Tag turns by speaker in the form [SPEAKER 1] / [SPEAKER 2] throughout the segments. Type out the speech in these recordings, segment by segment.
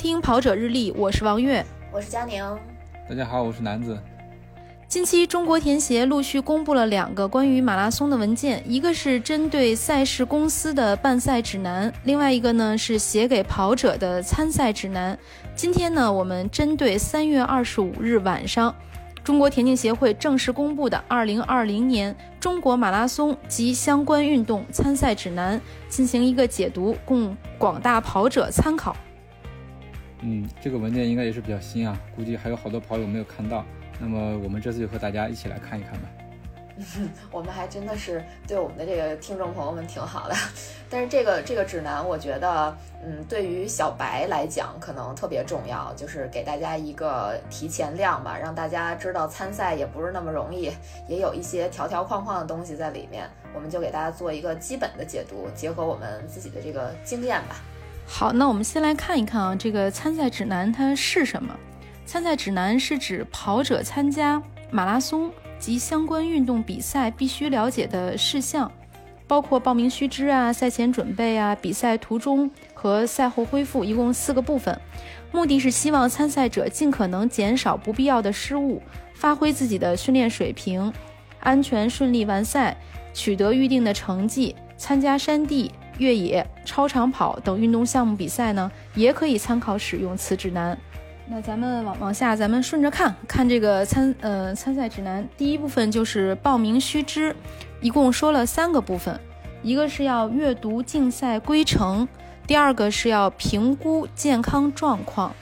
[SPEAKER 1] 听《跑者日历》，我是王悦，
[SPEAKER 2] 我是佳宁。
[SPEAKER 3] 大家好，我是南子。
[SPEAKER 1] 近期，中国田协陆续公布了两个关于马拉松的文件，一个是针对赛事公司的办赛指南，另外一个呢是写给跑者的参赛指南。今天呢，我们针对三月二十五日晚上，中国田径协会正式公布的二零二零年中国马拉松及相关运动参赛指南进行一个解读，供广大跑者参考。
[SPEAKER 3] 嗯，这个文件应该也是比较新啊，估计还有好多跑友没有看到。那么我们这次就和大家一起来看一看吧。
[SPEAKER 2] 我们还真的是对我们的这个听众朋友们挺好的，但是这个这个指南，我觉得，嗯，对于小白来讲可能特别重要，就是给大家一个提前量吧，让大家知道参赛也不是那么容易，也有一些条条框框的东西在里面。我们就给大家做一个基本的解读，结合我们自己的这个经验吧。
[SPEAKER 1] 好，那我们先来看一看啊，这个参赛指南它是什么？参赛指南是指跑者参加马拉松及相关运动比赛必须了解的事项，包括报名须知啊、赛前准备啊、比赛途中和赛后恢复，一共四个部分。目的是希望参赛者尽可能减少不必要的失误，发挥自己的训练水平，安全顺利完赛，取得预定的成绩。参加山地、越野、超长跑等运动项目比赛呢，也可以参考使用此指南。那咱们往往下，咱们顺着看看这个参呃参赛指南。第一部分就是报名须知，一共说了三个部分，一个是要阅读竞赛规程，第二个是要评估健康状况，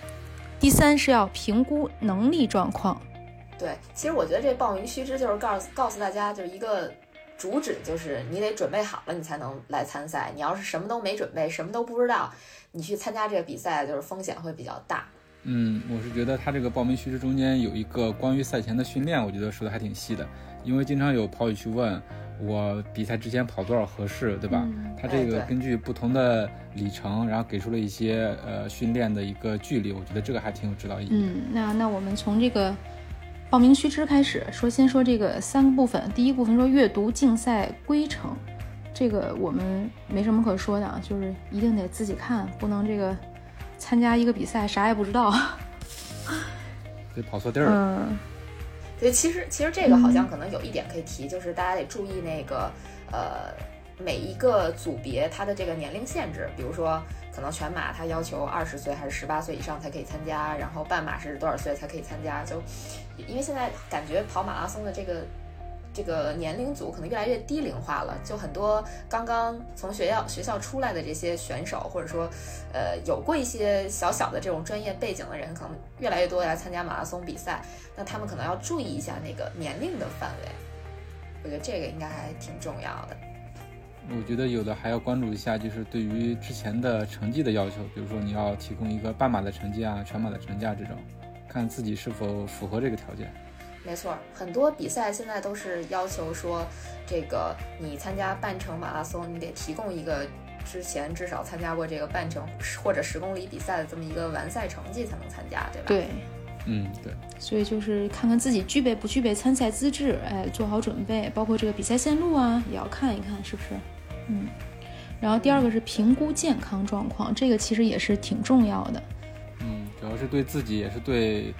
[SPEAKER 1] 第三是要评估能力状况。
[SPEAKER 2] 对，其实我觉得这报名须知就是告诉告诉大家，就是一个主旨，就是你得准备好了，你才能来参赛。你要是什么都没准备，什么都不知道，你去参加这个比赛，就是风险会比较大。
[SPEAKER 3] 嗯，我是觉得他这个报名须知中间有一个关于赛前的训练，我觉得说的还挺细的。因为经常有跑友去问我比赛之前跑多少合适，对吧？他这个根据不同的里程，然后给出了一些呃训练的一个距离，我觉得这个还挺有指导意义。
[SPEAKER 1] 嗯，那那我们从这个报名须知开始说，先说这个三个部分。第一部分说阅读竞赛规程，这个我们没什么可说的啊，就是一定得自己看，不能这个。参加一个比赛，啥也不知道，
[SPEAKER 3] 得跑错地儿。
[SPEAKER 1] 嗯，
[SPEAKER 2] 对，其实其实这个好像可能有一点可以提，就是大家得注意那个呃每一个组别它的这个年龄限制，比如说可能全马它要求二十岁还是十八岁以上才可以参加，然后半马是多少岁才可以参加？就因为现在感觉跑马拉松的这个。这个年龄组可能越来越低龄化了，就很多刚刚从学校学校出来的这些选手，或者说，呃，有过一些小小的这种专业背景的人，可能越来越多来参加马拉松比赛。那他们可能要注意一下那个年龄的范围，我觉得这个应该还挺重要的。
[SPEAKER 3] 我觉得有的还要关注一下，就是对于之前的成绩的要求，比如说你要提供一个半马的成绩啊、全马的成绩啊这种，看自己是否符合这个条件。
[SPEAKER 2] 没错，很多比赛现在都是要求说，这个你参加半程马拉松，你得提供一个之前至少参加过这个半程或者十公里比赛的这么一个完赛成绩才能参加，对吧？
[SPEAKER 1] 对，
[SPEAKER 3] 嗯，对。
[SPEAKER 1] 所以就是看看自己具备不具备参赛资质，哎，做好准备，包括这个比赛线路啊，也要看一看是不是。嗯，然后第二个是评估健康状况，这个其实也是挺重要的。
[SPEAKER 3] 嗯，主要是对自己，也是对。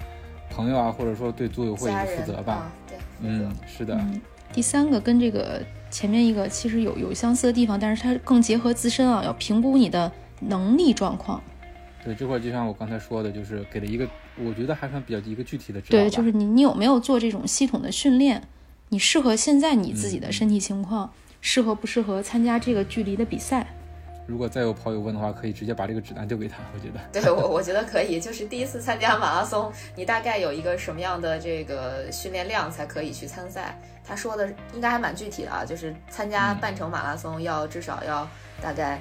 [SPEAKER 3] 朋友啊，或者说对组委会负责吧。
[SPEAKER 2] 对，
[SPEAKER 3] 嗯，是的。
[SPEAKER 1] 第三个跟这个前面一个其实有有相似的地方，但是它更结合自身啊，要评估你的能力状况。
[SPEAKER 3] 对，这块就像我刚才说的，就是给了一个我觉得还算比较一个具体的指
[SPEAKER 1] 导。对，就是你你有没有做这种系统的训练？你适合现在你自己的身体情况，适合不适合参加这个距离的比赛？
[SPEAKER 3] 如果再有跑友问的话，可以直接把这个指南丢给他。我觉得，
[SPEAKER 2] 对我我觉得可以。就是第一次参加马拉松，你大概有一个什么样的这个训练量才可以去参赛？他说的应该还蛮具体的啊，就是参加半程马拉松要至少要大概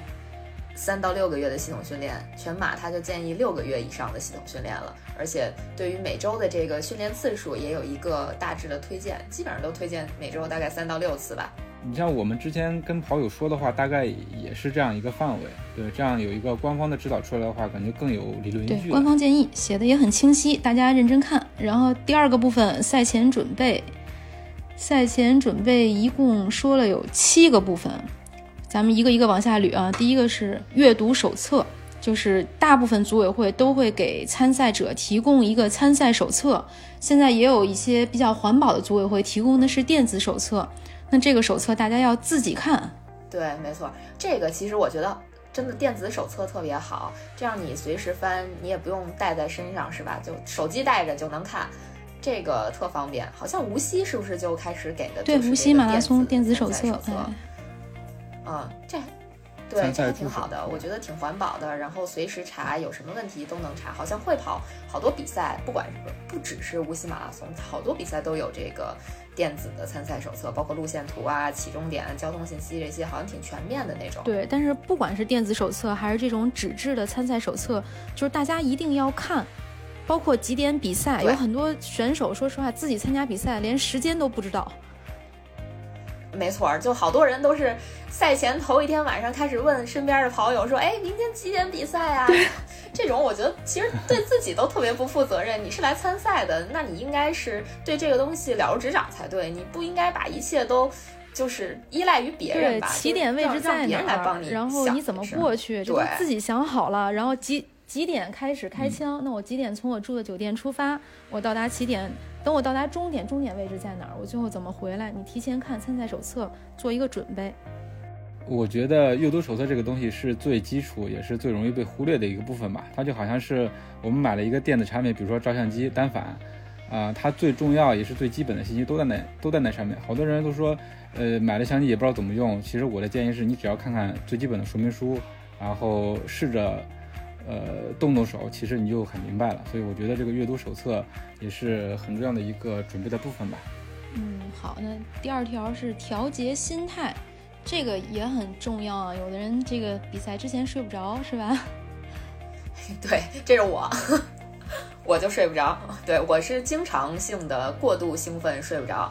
[SPEAKER 2] 三到六个月的系统训练，全马他就建议六个月以上的系统训练了。而且对于每周的这个训练次数也有一个大致的推荐，基本上都推荐每周大概三到六次吧。
[SPEAKER 3] 你像我们之前跟跑友说的话，大概也是这样一个范围。对，这样有一个官方的指导出来的话，感觉更有理论依据。
[SPEAKER 1] 官方建议写的也很清晰，大家认真看。然后第二个部分，赛前准备。赛前准备一共说了有七个部分，咱们一个一个往下捋啊。第一个是阅读手册。就是大部分组委会都会给参赛者提供一个参赛手册，现在也有一些比较环保的组委会提供的是电子手册。那这个手册大家要自己看。
[SPEAKER 2] 对，没错，这个其实我觉得真的电子手册特别好，这样你随时翻，你也不用带在身上，是吧？就手机带着就能看，这个特方便。好像无锡是不是就开始给的？
[SPEAKER 1] 对，无锡马拉松
[SPEAKER 2] 电
[SPEAKER 1] 子
[SPEAKER 2] 手
[SPEAKER 1] 册。
[SPEAKER 2] 嗯，这。对，这挺好的，我觉得挺环保的。然后随时查，有什么问题都能查。好像会跑好多比赛，不管是不只是无锡马拉松，好多比赛都有这个电子的参赛手册，包括路线图啊、起终点、交通信息这些，好像挺全面的那种。
[SPEAKER 1] 对，但是不管是电子手册还是这种纸质的参赛手册，就是大家一定要看，包括几点比赛，有很多选手说实话自己参加比赛连时间都不知道。
[SPEAKER 2] 没错，就好多人都是赛前头一天晚上开始问身边的跑友说：“哎，明天几点比赛啊？” 这种我觉得其实对自己都特别不负责任。你是来参赛的，那你应该是对这个东西了如指掌才对。你不应该把一切都就是依赖于别人吧？
[SPEAKER 1] 起点位置在哪？然后你怎么过去？
[SPEAKER 2] 就，
[SPEAKER 1] 自己想好了。然后几几点开始开枪？那我几点从我住的酒店出发？我到达起点。等我到达终点，终点位置在哪儿？我最后怎么回来？你提前看参赛手册，做一个准备。
[SPEAKER 3] 我觉得阅读手册这个东西是最基础，也是最容易被忽略的一个部分吧。它就好像是我们买了一个电子产品，比如说照相机单反，啊，它最重要也是最基本的信息都在那都在那上面。好多人都说，呃，买了相机也不知道怎么用。其实我的建议是你只要看看最基本的说明书，然后试着。呃，动动手，其实你就很明白了。所以我觉得这个阅读手册也是很重要的一个准备的部分吧。
[SPEAKER 1] 嗯，好，那第二条是调节心态，这个也很重要啊。有的人这个比赛之前睡不着，是吧？
[SPEAKER 2] 对，这是我，我就睡不着。对我是经常性的过度兴奋睡不着。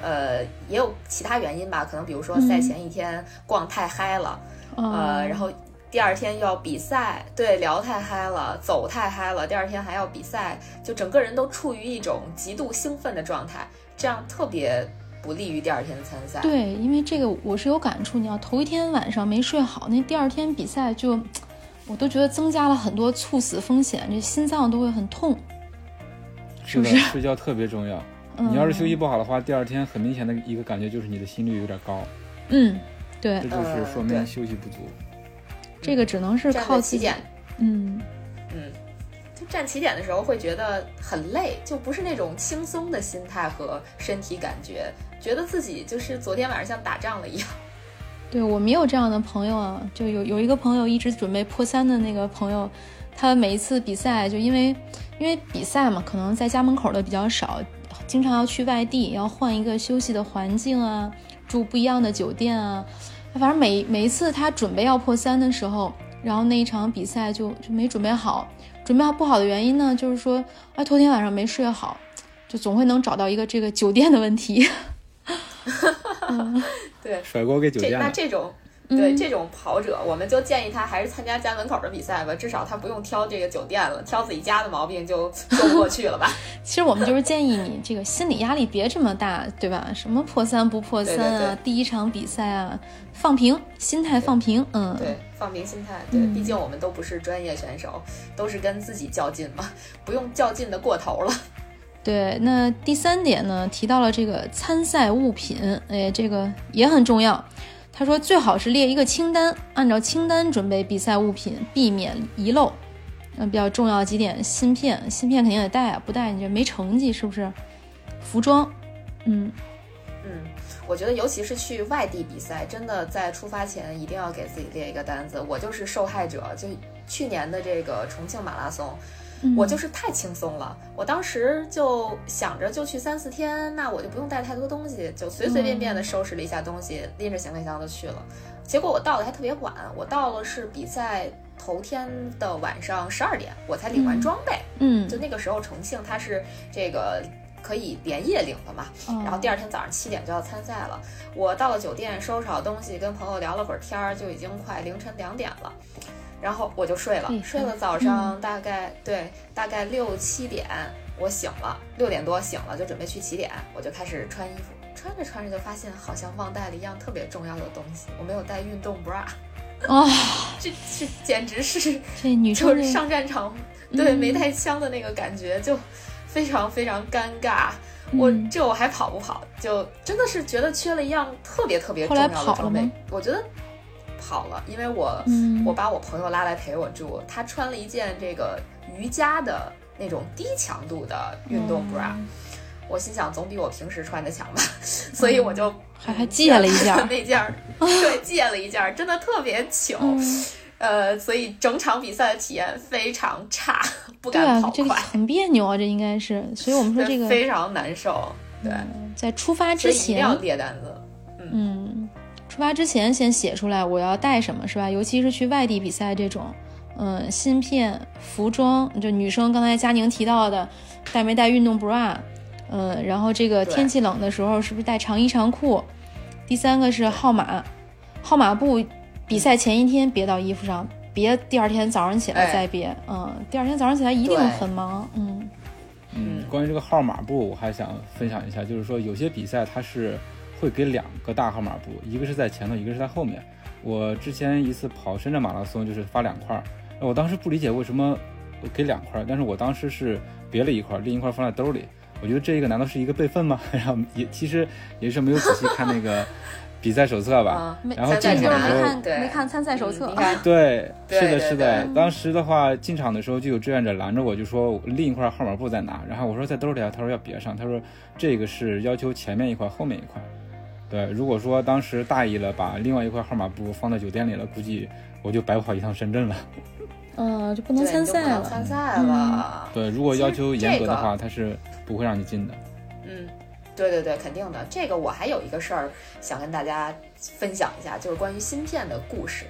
[SPEAKER 2] 呃，也有其他原因吧，可能比如说赛前一天逛太嗨了，呃，然后。第二天要比赛，对，聊太嗨了，走太嗨了，第二天还要比赛，就整个人都处于一种极度兴奋的状态，这样特别不利于第二天的参赛。
[SPEAKER 1] 对，因为这个我是有感触，你要头一天晚上没睡好，那第二天比赛就，我都觉得增加了很多猝死风险，这心脏都会很痛，是不是？
[SPEAKER 3] 睡觉特别重要，你要是休息不好的话，第二天很明显的一个感觉就是你的心率有点高。
[SPEAKER 1] 嗯，对，
[SPEAKER 3] 这就是说明休息不足。
[SPEAKER 1] 这个只能是靠
[SPEAKER 2] 起点，
[SPEAKER 1] 嗯
[SPEAKER 2] 嗯，就站起点的时候会觉得很累，就不是那种轻松的心态和身体感觉，觉得自己就是昨天晚上像打仗了一样。
[SPEAKER 1] 对我们也有这样的朋友啊，就有有一个朋友一直准备破三的那个朋友，他每一次比赛就因为因为比赛嘛，可能在家门口的比较少，经常要去外地，要换一个休息的环境啊，住不一样的酒店啊。反正每每一次他准备要破三的时候，然后那一场比赛就就没准备好。准备好不好的原因呢，就是说，啊，头天晚上没睡好，就总会能找到一个这个酒店的问题。
[SPEAKER 2] 对，
[SPEAKER 3] 甩锅给酒店。
[SPEAKER 2] 那这种。对这种跑者，我们就建议他还是参加家门口的比赛吧，至少他不用挑这个酒店了，挑自己家的毛病就说不过去了吧。
[SPEAKER 1] 其实我们就是建议你这个心理压力别这么大，对吧？什么破三不破三
[SPEAKER 2] 啊，
[SPEAKER 1] 第一场比赛啊，放平心态，放平，嗯，
[SPEAKER 2] 对，放平心态。对，毕竟我们都不是专业选手，都是跟自己较劲嘛，不用较劲的过头了。
[SPEAKER 1] 对，那第三点呢，提到了这个参赛物品，哎，这个也很重要。他说：“最好是列一个清单，按照清单准备比赛物品，避免遗漏。嗯，比较重要的几点：芯片，芯片肯定得带啊，不带你就没成绩，是不是？服装，
[SPEAKER 2] 嗯嗯，我觉得尤其是去外地比赛，真的在出发前一定要给自己列一个单子。我就是受害者，就去年的这个重庆马拉松。”我就是太轻松了，我当时就想着就去三四天，那我就不用带太多东西，就随随便便的收拾了一下东西，拎着行李箱就去了。结果我到的还特别晚，我到了是比赛头天的晚上十二点，我才领完装备。
[SPEAKER 1] 嗯，
[SPEAKER 2] 就那个时候重庆它是这个可以连夜领的嘛，然后第二天早上七点就要参赛了。我到了酒店收拾好东西，跟朋友聊了会儿天儿，就已经快凌晨两点了。然后我就睡了，睡了早上大概对大概六七点我醒了，六点多醒了就准备去起点，我就开始穿衣服，穿着穿着就发现好像忘带了一样特别重要的东西，我没有带运动 bra。
[SPEAKER 1] 啊，
[SPEAKER 2] 这这简直是
[SPEAKER 1] 这女生
[SPEAKER 2] 就是上战场对没带枪的那个感觉，就非常非常尴尬。我这我还跑不跑？就真的是觉得缺了一样特别特别重要的装备。我觉得跑了，因为我我把我朋友拉来陪我住，他穿了一件这个瑜伽的那种低强度的运动 bra。我心想，总比我平时穿的强吧，所以我就
[SPEAKER 1] 还还借了一件
[SPEAKER 2] 那件儿，对，借了一件，真的特别糗。呃，所以整场比赛的体验非常差，不敢跑快，
[SPEAKER 1] 这个很别扭啊，这应该是。所以我们说这个
[SPEAKER 2] 非常难受。对，
[SPEAKER 1] 在出发之前
[SPEAKER 2] 一定要列单子。
[SPEAKER 1] 嗯，出发之前先写出来我要带什么，是吧？尤其是去外地比赛这种，嗯，芯片、服装，就女生刚才佳宁提到的，带没带运动 bra？嗯，然后这个天气冷的时候是不是带长衣长裤？第三个是号码，号码布。比赛前一天别到衣服上，别第二天早上起来再别。嗯，第二天早上起来一定很忙。
[SPEAKER 3] 嗯嗯，关于这个号码布，我还想分享一下，就是说有些比赛它是会给两个大号码布，一个是在前头，一个是在后面。我之前一次跑深圳马拉松就是发两块，我当时不理解为什么给两块，但是我当时是别了一块，另一块放在兜里。我觉得这个难道是一个备份吗？然后也其实也是没有仔细看那个。比赛手册吧，然后进场的时候
[SPEAKER 1] 没看参赛手册。
[SPEAKER 3] 对，是的，是的。当时的话，进场的时候就有志愿者拦着我，就说另一块号码布在哪？然后我说在兜里啊，他说要别上，他说这个是要求前面一块，后面一块。对，如果说当时大意了，把另外一块号码布放在酒店里了，估计我就白跑一趟深圳了。
[SPEAKER 1] 嗯，就不能参赛了。
[SPEAKER 2] 参赛了。
[SPEAKER 3] 对，如果要求严格的话，他是不会让你进的。
[SPEAKER 2] 嗯。对对对，肯定的。这个我还有一个事儿想跟大家分享一下，就是关于芯片的故事。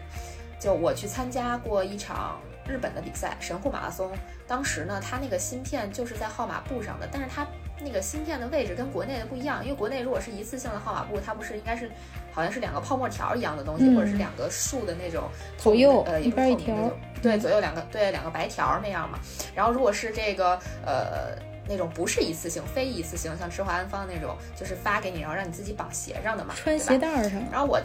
[SPEAKER 2] 就我去参加过一场日本的比赛，神户马拉松。当时呢，它那个芯片就是在号码布上的，但是它那个芯片的位置跟国内的不一样。因为国内如果是一次性的号码布，它不是应该是好像是两个泡沫条一样的东西，或者是两个竖的那种
[SPEAKER 1] 左右
[SPEAKER 2] 呃
[SPEAKER 1] 一边一条，
[SPEAKER 2] 对，左右两个对两个白条那样嘛。然后如果是这个呃。那种不是一次性、非一次性，像吃华安方那种，就是发给你，然后让你自己绑鞋上的嘛，
[SPEAKER 1] 穿鞋带上。
[SPEAKER 2] 然后我，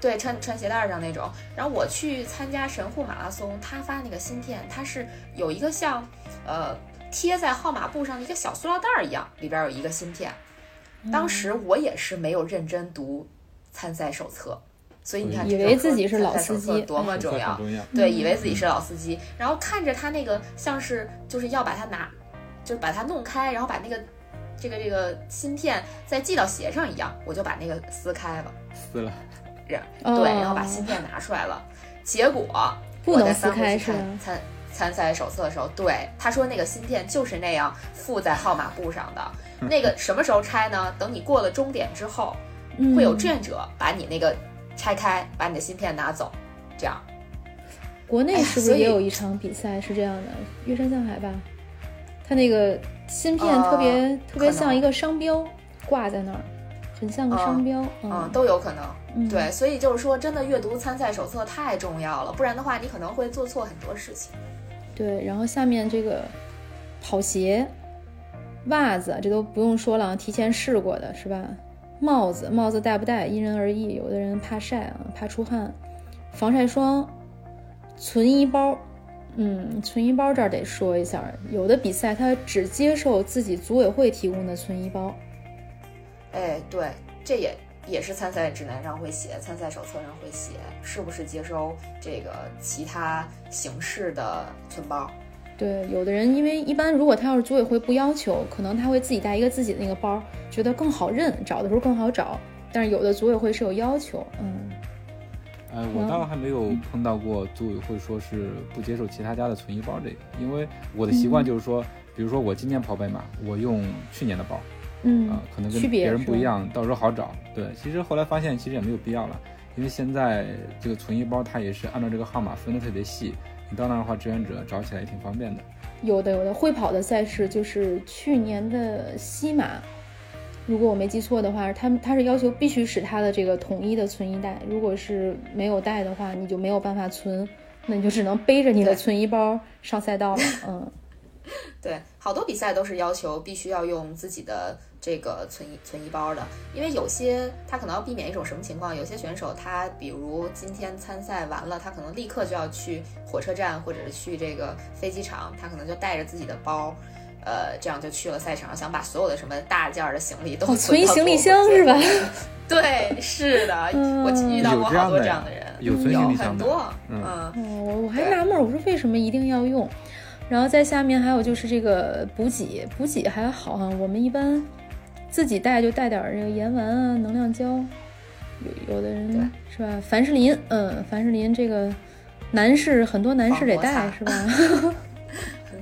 [SPEAKER 2] 对，穿穿鞋带上那种。然后我去参加神户马拉松，他发那个芯片，它是有一个像，呃，贴在号码布上的一个小塑料袋一样，里边有一个芯片。当时我也是没有认真读参赛手册，所以你看，
[SPEAKER 1] 以为自己是老司机
[SPEAKER 2] 多么重要，对，以为自己是老司机，然后看着他那个像是就是要把它拿。就是把它弄开，然后把那个这个这个芯片再系到鞋上一样，我就把那个撕开了，
[SPEAKER 3] 撕了，
[SPEAKER 2] 对，然后把芯片拿出来了。结果
[SPEAKER 1] 不能撕开
[SPEAKER 2] 是参参赛手册的时候，对他说那个芯片就是那样附在号码布上的。那个什么时候拆呢？等你过了终点之后，会有志愿者把你那个拆开，把你的芯片拿走。这样，
[SPEAKER 1] 国内是不是也有一场比赛是这样的？岳山向海吧。它那个芯片特别特别像一个商标挂在那儿，很像个商标，
[SPEAKER 2] 嗯，都有可能。对，所以就是说，真的阅读参赛手册太重要了，不然的话，你可能会做错很多事情。
[SPEAKER 1] 对，然后下面这个跑鞋、袜子，这都不用说了，提前试过的是吧？帽子，帽子戴不戴因人而异，有的人怕晒啊，怕出汗。防晒霜、存衣包。嗯，存衣包这儿得说一下，有的比赛它只接受自己组委会提供的存衣包。
[SPEAKER 2] 哎，对，这也也是参赛指南上会写，参赛手册上会写，是不是接收这个其他形式的存包？
[SPEAKER 1] 对，有的人因为一般如果他要是组委会不要求，可能他会自己带一个自己的那个包，觉得更好认，找的时候更好找。但是有的组委会是有要求，嗯。
[SPEAKER 3] 呃，我倒还没有碰到过组委会说是不接受其他家的存衣包这个，因为我的习惯就是说，比如说我今年跑北马，我用去年的包，
[SPEAKER 1] 嗯，
[SPEAKER 3] 啊，可能跟别人不一样，到时候好找。对，其实后来发现其实也没有必要了，因为现在这个存衣包它也是按照这个号码分的特别细，你到那儿的话，志愿者找起来也挺方便的。
[SPEAKER 1] 有的有的会跑的赛事就是去年的西马。如果我没记错的话，他们他是要求必须使他的这个统一的存衣袋，如果是没有带的话，你就没有办法存，那你就只能背着你的存衣包上赛道了。嗯，
[SPEAKER 2] 对，好多比赛都是要求必须要用自己的这个存一存一包的，因为有些他可能要避免一种什么情况，有些选手他比如今天参赛完了，他可能立刻就要去火车站或者是去这个飞机场，他可能就带着自己的包，呃，这样就去了赛场，想把所有的什么大件的行李都
[SPEAKER 1] 存一行李箱是吧？
[SPEAKER 2] 对，是的，我遇到过好多这样的人，
[SPEAKER 3] 有存行李箱
[SPEAKER 2] 的，
[SPEAKER 1] 嗯，我我还纳闷，我说为什么一定要用？然后在下面还有就是这个补给，补给还好哈，我们一般。自己带就带点这个盐丸啊，能量胶，有有的人是吧？凡士林，嗯，凡士林这个男士很多男士得带是吧？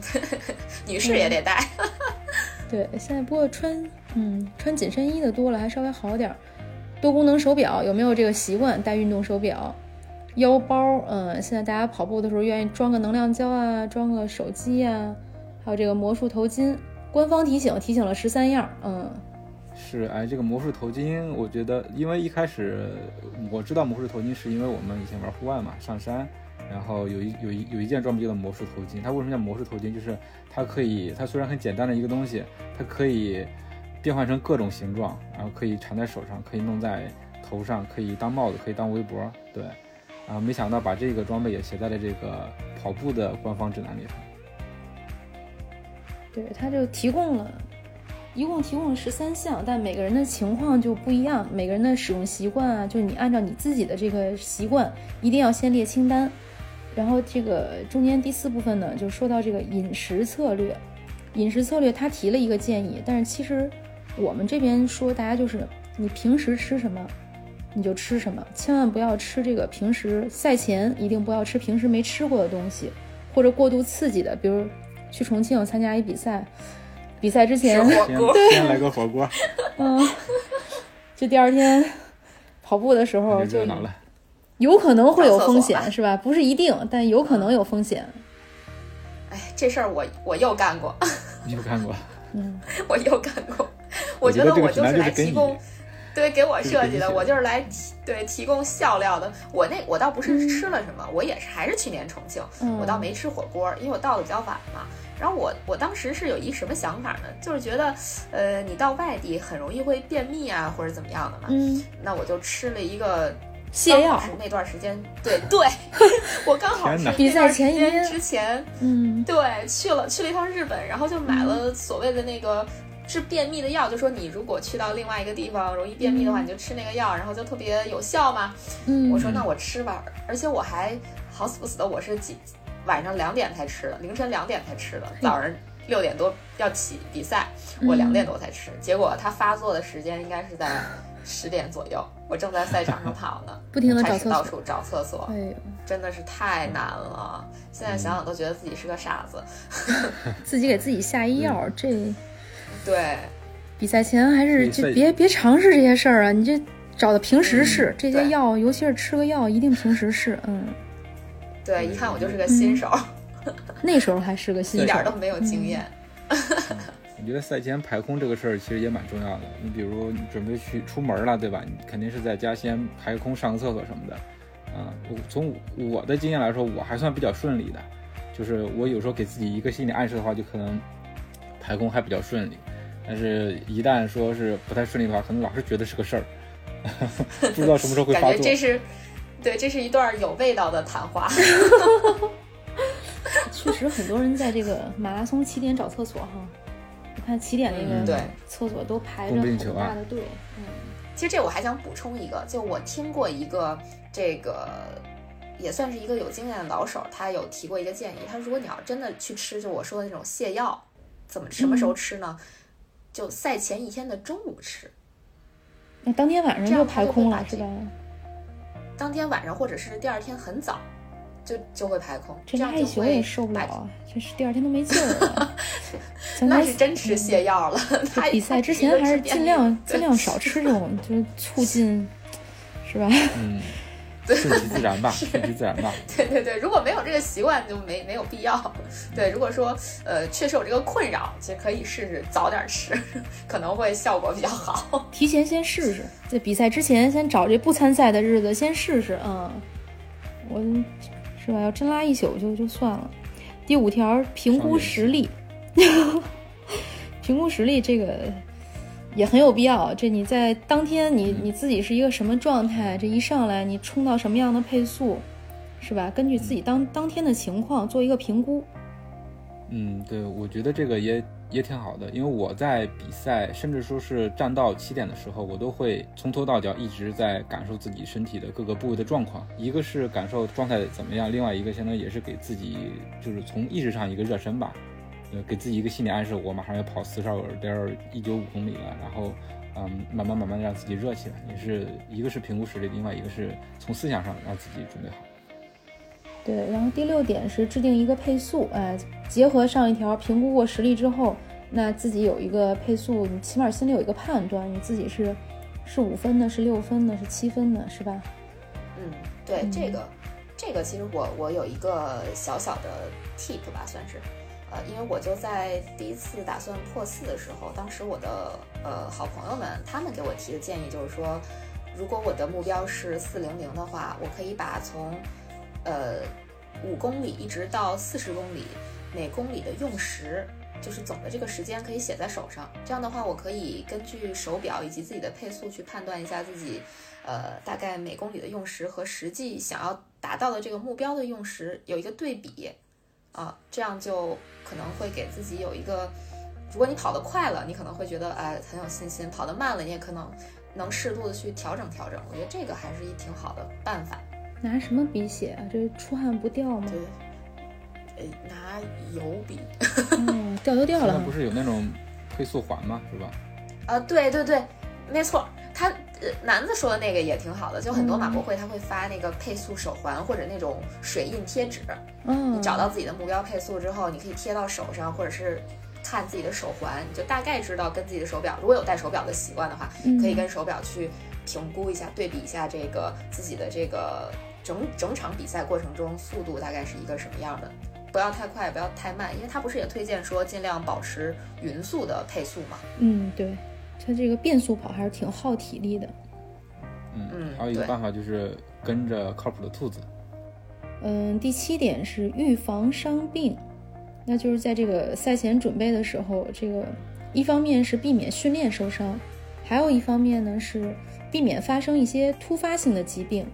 [SPEAKER 2] 女士也得带。
[SPEAKER 1] 对，现在不过穿嗯穿紧身衣的多了，还稍微好点儿。多功能手表有没有这个习惯带运动手表？腰包，嗯，现在大家跑步的时候愿意装个能量胶啊，装个手机啊，还有这个魔术头巾。官方提醒提醒了十三样，嗯。
[SPEAKER 3] 是哎，这个魔术头巾，我觉得，因为一开始我知道魔术头巾，是因为我们以前玩户外嘛，上山，然后有一有一有一件装备叫做魔术头巾。它为什么叫魔术头巾？就是它可以，它虽然很简单的一个东西，它可以变换成各种形状，然后可以缠在手上，可以弄在头上，可以当帽子，可以当围脖。对，然后没想到把这个装备也写在了这个跑步的官方指南里头。
[SPEAKER 1] 对，它就提供了。一共提供了十三项，但每个人的情况就不一样，每个人的使用习惯啊，就是你按照你自己的这个习惯，一定要先列清单。然后这个中间第四部分呢，就说到这个饮食策略。饮食策略他提了一个建议，但是其实我们这边说，大家就是你平时吃什么，你就吃什么，千万不要吃这个平时赛前一定不要吃平时没吃过的东西，或者过度刺激的，比如去重庆参加一比赛。比赛之前，
[SPEAKER 3] 先 来个火锅。
[SPEAKER 1] 嗯，就第二天跑步的时候就，有可能会有风险，是吧？不是一定，但有可能有风险。
[SPEAKER 2] 哎，这事儿我我又干过。
[SPEAKER 3] 你又干过？
[SPEAKER 1] 嗯，
[SPEAKER 2] 我又干过。我
[SPEAKER 3] 觉
[SPEAKER 2] 得我就是来提供，对，给我设计的，我就是来提对提供笑料的。我那我倒不是吃了什么，我也是还是去年重庆，我倒没吃火锅，因为我到的比较晚嘛。然后我我当时是有一什么想法呢？就是觉得，呃，你到外地很容易会便秘啊，或者怎么样的嘛。
[SPEAKER 1] 嗯。
[SPEAKER 2] 那我就吃了一个
[SPEAKER 1] 泻药。
[SPEAKER 2] 是那段时间，对对，我刚好是
[SPEAKER 1] 比赛前
[SPEAKER 2] 一天之前，
[SPEAKER 1] 嗯，
[SPEAKER 2] 对，去了去了一趟日本，然后就买了所谓的那个治便秘的药，就说你如果去到另外一个地方容易便秘的话，你就吃那个药，然后就特别有效嘛。
[SPEAKER 1] 嗯。
[SPEAKER 2] 我说那我吃吧，而且我还好死不死的，我是几。晚上两点才吃的，凌晨两点才吃的，早上六点多要起比赛，我两点多才吃。结果他发作的时间应该是在十点左右，我正在赛场上跑呢，
[SPEAKER 1] 不停的
[SPEAKER 2] 开始到处找厕所，
[SPEAKER 1] 哎呦，
[SPEAKER 2] 真的是太难了。现在想想都觉得自己是个傻子，
[SPEAKER 1] 自己给自己下医药，这
[SPEAKER 2] 对
[SPEAKER 1] 比赛前还是就别别尝试这些事儿啊！你这找的平时试这些药，尤其是吃个药，一定平时试，嗯。
[SPEAKER 2] 对，一看我就是个新手，
[SPEAKER 1] 那时候还是个新手，
[SPEAKER 2] 一点都没有经验。
[SPEAKER 3] 我觉得赛前排空这个事儿其实也蛮重要的。你比如你准备去出门了，对吧？你肯定是在家先排空上个厕所什么的。啊，从我的经验来说，我还算比较顺利的。就是我有时候给自己一个心理暗示的话，就可能排空还比较顺利。但是一旦说是不太顺利的话，可能老是觉得是个事儿，不知道什么时候会发作。
[SPEAKER 2] 感觉这是。对，这是一段有味道的谈话。
[SPEAKER 1] 确实，很多人在这个马拉松起点找厕所哈。你看起点那个厕所都排着很大的队。嗯，
[SPEAKER 2] 其实这我还想补充一个，就我听过一个这个也算是一个有经验的老手，他有提过一个建议，他说如果你要真的去吃，就我说的那种泻药，怎么什么时候吃呢？就赛前一天的中午吃。
[SPEAKER 1] 那当天晚上就排空了，是吧？
[SPEAKER 2] 当天晚上或者是第二天很早，就就会排空，这
[SPEAKER 1] 样一宿也受不了，这是第二天都没劲儿了。
[SPEAKER 2] 那是真吃泻药了。他
[SPEAKER 1] 比赛之前还是尽量尽量少吃这种，就是促进，是吧？
[SPEAKER 3] 嗯。顺其自然吧，顺其自然吧。
[SPEAKER 2] 对对对，如果没有这个习惯，就没没有必要。对，如果说呃确实有这个困扰，其实可以试试早点吃，可能会效果比较好。
[SPEAKER 1] 提前先试试，在比赛之前先找这不参赛的日子先试试。嗯，我是吧？要真拉一宿就就算了。第五条，评估实力。评估实力这个，也很有必要。这你在当天你你自己是一个什么状态？这一上来你冲到什么样的配速，是吧？根据自己当当天的情况做一个评估。
[SPEAKER 3] 嗯，对，我觉得这个也也挺好的，因为我在比赛，甚至说是站到起点的时候，我都会从头到脚一直在感受自己身体的各个部位的状况。一个是感受状态怎么样，另外一个相当于也是给自己，就是从意识上一个热身吧，呃，给自己一个心理暗示，我马上要跑四十二点一九五公里了，然后，嗯，慢慢慢慢的让自己热起来，也是一个是评估实力，另外一个是从思想上让自己准备好。
[SPEAKER 1] 对，然后第六点是制定一个配速，哎，结合上一条评估过实力之后，那自己有一个配速，你起码心里有一个判断，你自己是是五分的，是六分的，是七分的，是吧？
[SPEAKER 2] 嗯，对，这个这个其实我我有一个小小的 tip 吧，算是，呃，因为我就在第一次打算破四的时候，当时我的呃好朋友们他们给我提的建议就是说，如果我的目标是四零零的话，我可以把从呃，五公里一直到四十公里，每公里的用时，就是总的这个时间可以写在手上。这样的话，我可以根据手表以及自己的配速去判断一下自己，呃，大概每公里的用时和实际想要达到的这个目标的用时有一个对比，啊，这样就可能会给自己有一个，如果你跑得快了，你可能会觉得哎很有信心；跑得慢了，你也可能能适度的去调整调整。我觉得这个还是一挺好的办法。
[SPEAKER 1] 拿什么笔写啊？这出汗不掉吗？
[SPEAKER 2] 对，呃，拿油笔。
[SPEAKER 1] 嗯，掉都掉了。
[SPEAKER 3] 不是有那种配速环吗？是吧？
[SPEAKER 2] 啊，对对对，没错。他呃，南子说的那个也挺好的，就很多马博会他会发那个配速手环或者那种水印贴纸。
[SPEAKER 1] 嗯。
[SPEAKER 2] 你找到自己的目标配速之后，你可以贴到手上，或者是看自己的手环，你就大概知道跟自己的手表，如果有戴手表的习惯的话，可以跟手表去评估一下，对比一下这个自己的这个。整整场比赛过程中，速度大概是一个什么样的？不要太快，不要太慢，因为他不是也推荐说尽量保持匀速的配速嘛？
[SPEAKER 1] 嗯，对，它这个变速跑还是挺耗体力的。
[SPEAKER 3] 嗯，还有一个办法就是跟着靠谱的兔子。
[SPEAKER 1] 嗯，第七点是预防伤病，那就是在这个赛前准备的时候，这个一方面是避免训练受伤，还有一方面呢是避免发生一些突发性的疾病。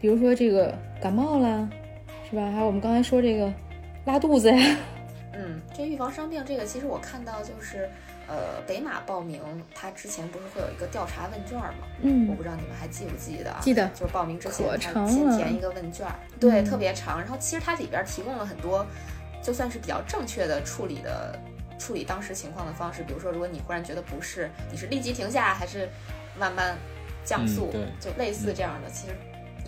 [SPEAKER 1] 比如说这个感冒啦，是吧？还有我们刚才说这个拉肚子呀。
[SPEAKER 2] 嗯，这预防伤病这个，其实我看到就是，呃，北马报名，他之前不是会有一个调查问卷吗？
[SPEAKER 1] 嗯，
[SPEAKER 2] 我不知道你们还记不记得啊？
[SPEAKER 1] 记得，
[SPEAKER 2] 就是报名之前他先填一个问卷，对，特别长。然后其实它里边提供了很多，就算是比较正确的处理的处理当时情况的方式。比如说，如果你忽然觉得不适，你是立即停下还是慢慢降速？
[SPEAKER 3] 对，
[SPEAKER 2] 就类似这样的，其实。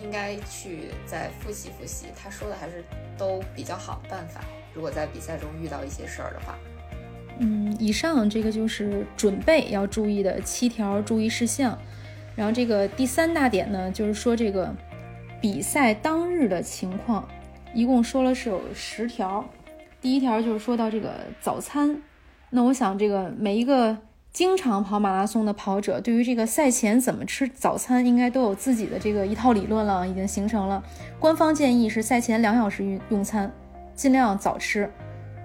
[SPEAKER 2] 应该去再复习复习，他说的还是都比较好的办法。如果在比赛中遇到一些事儿的话，
[SPEAKER 1] 嗯，以上这个就是准备要注意的七条注意事项。然后这个第三大点呢，就是说这个比赛当日的情况，一共说了是有十条。第一条就是说到这个早餐，那我想这个每一个。经常跑马拉松的跑者，对于这个赛前怎么吃早餐，应该都有自己的这个一套理论了，已经形成了。官方建议是赛前两小时用用餐，尽量早吃，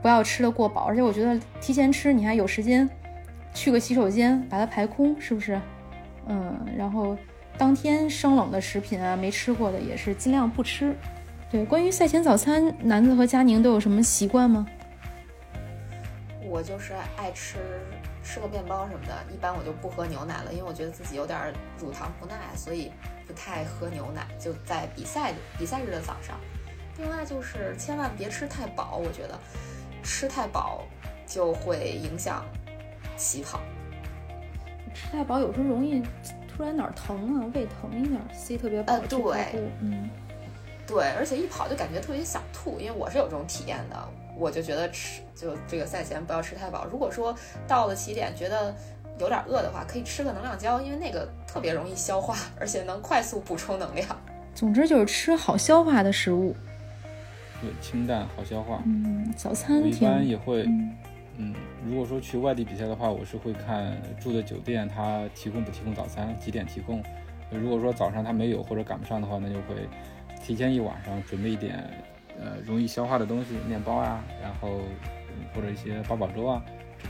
[SPEAKER 1] 不要吃的过饱。而且我觉得提前吃，你还有时间去个洗手间把它排空，是不是？嗯，然后当天生冷的食品啊，没吃过的也是尽量不吃。对，关于赛前早餐，南子和佳宁都有什么习惯吗？
[SPEAKER 2] 我就是爱吃。吃个面包什么的，一般我就不喝牛奶了，因为我觉得自己有点乳糖不耐，所以不太喝牛奶。就在比赛比赛日的早上。另外就是千万别吃太饱，我觉得吃太饱就会影响起跑。
[SPEAKER 1] 吃太饱有时候容易突然哪儿疼啊，胃疼一点，C 特别饱。
[SPEAKER 2] 呃，对，
[SPEAKER 1] 嗯，
[SPEAKER 2] 对，而且一跑就感觉特别想吐，因为我是有这种体验的。我就觉得吃就这个赛前不要吃太饱。如果说到了起点觉得有点饿的话，可以吃个能量胶，因为那个特别容易消化，而且能快速补充能量。
[SPEAKER 1] 总之就是吃好消化的食物，
[SPEAKER 3] 对，清淡好消化。
[SPEAKER 1] 嗯，早餐
[SPEAKER 3] 我一般也会，嗯，如果说去外地比赛的话，我是会看住的酒店它提供不提供早餐，几点提供。如果说早上它没有或者赶不上的话，那就会提前一晚上准备一点。呃，容易消化的东西，面包啊，然后或者一些八宝粥啊，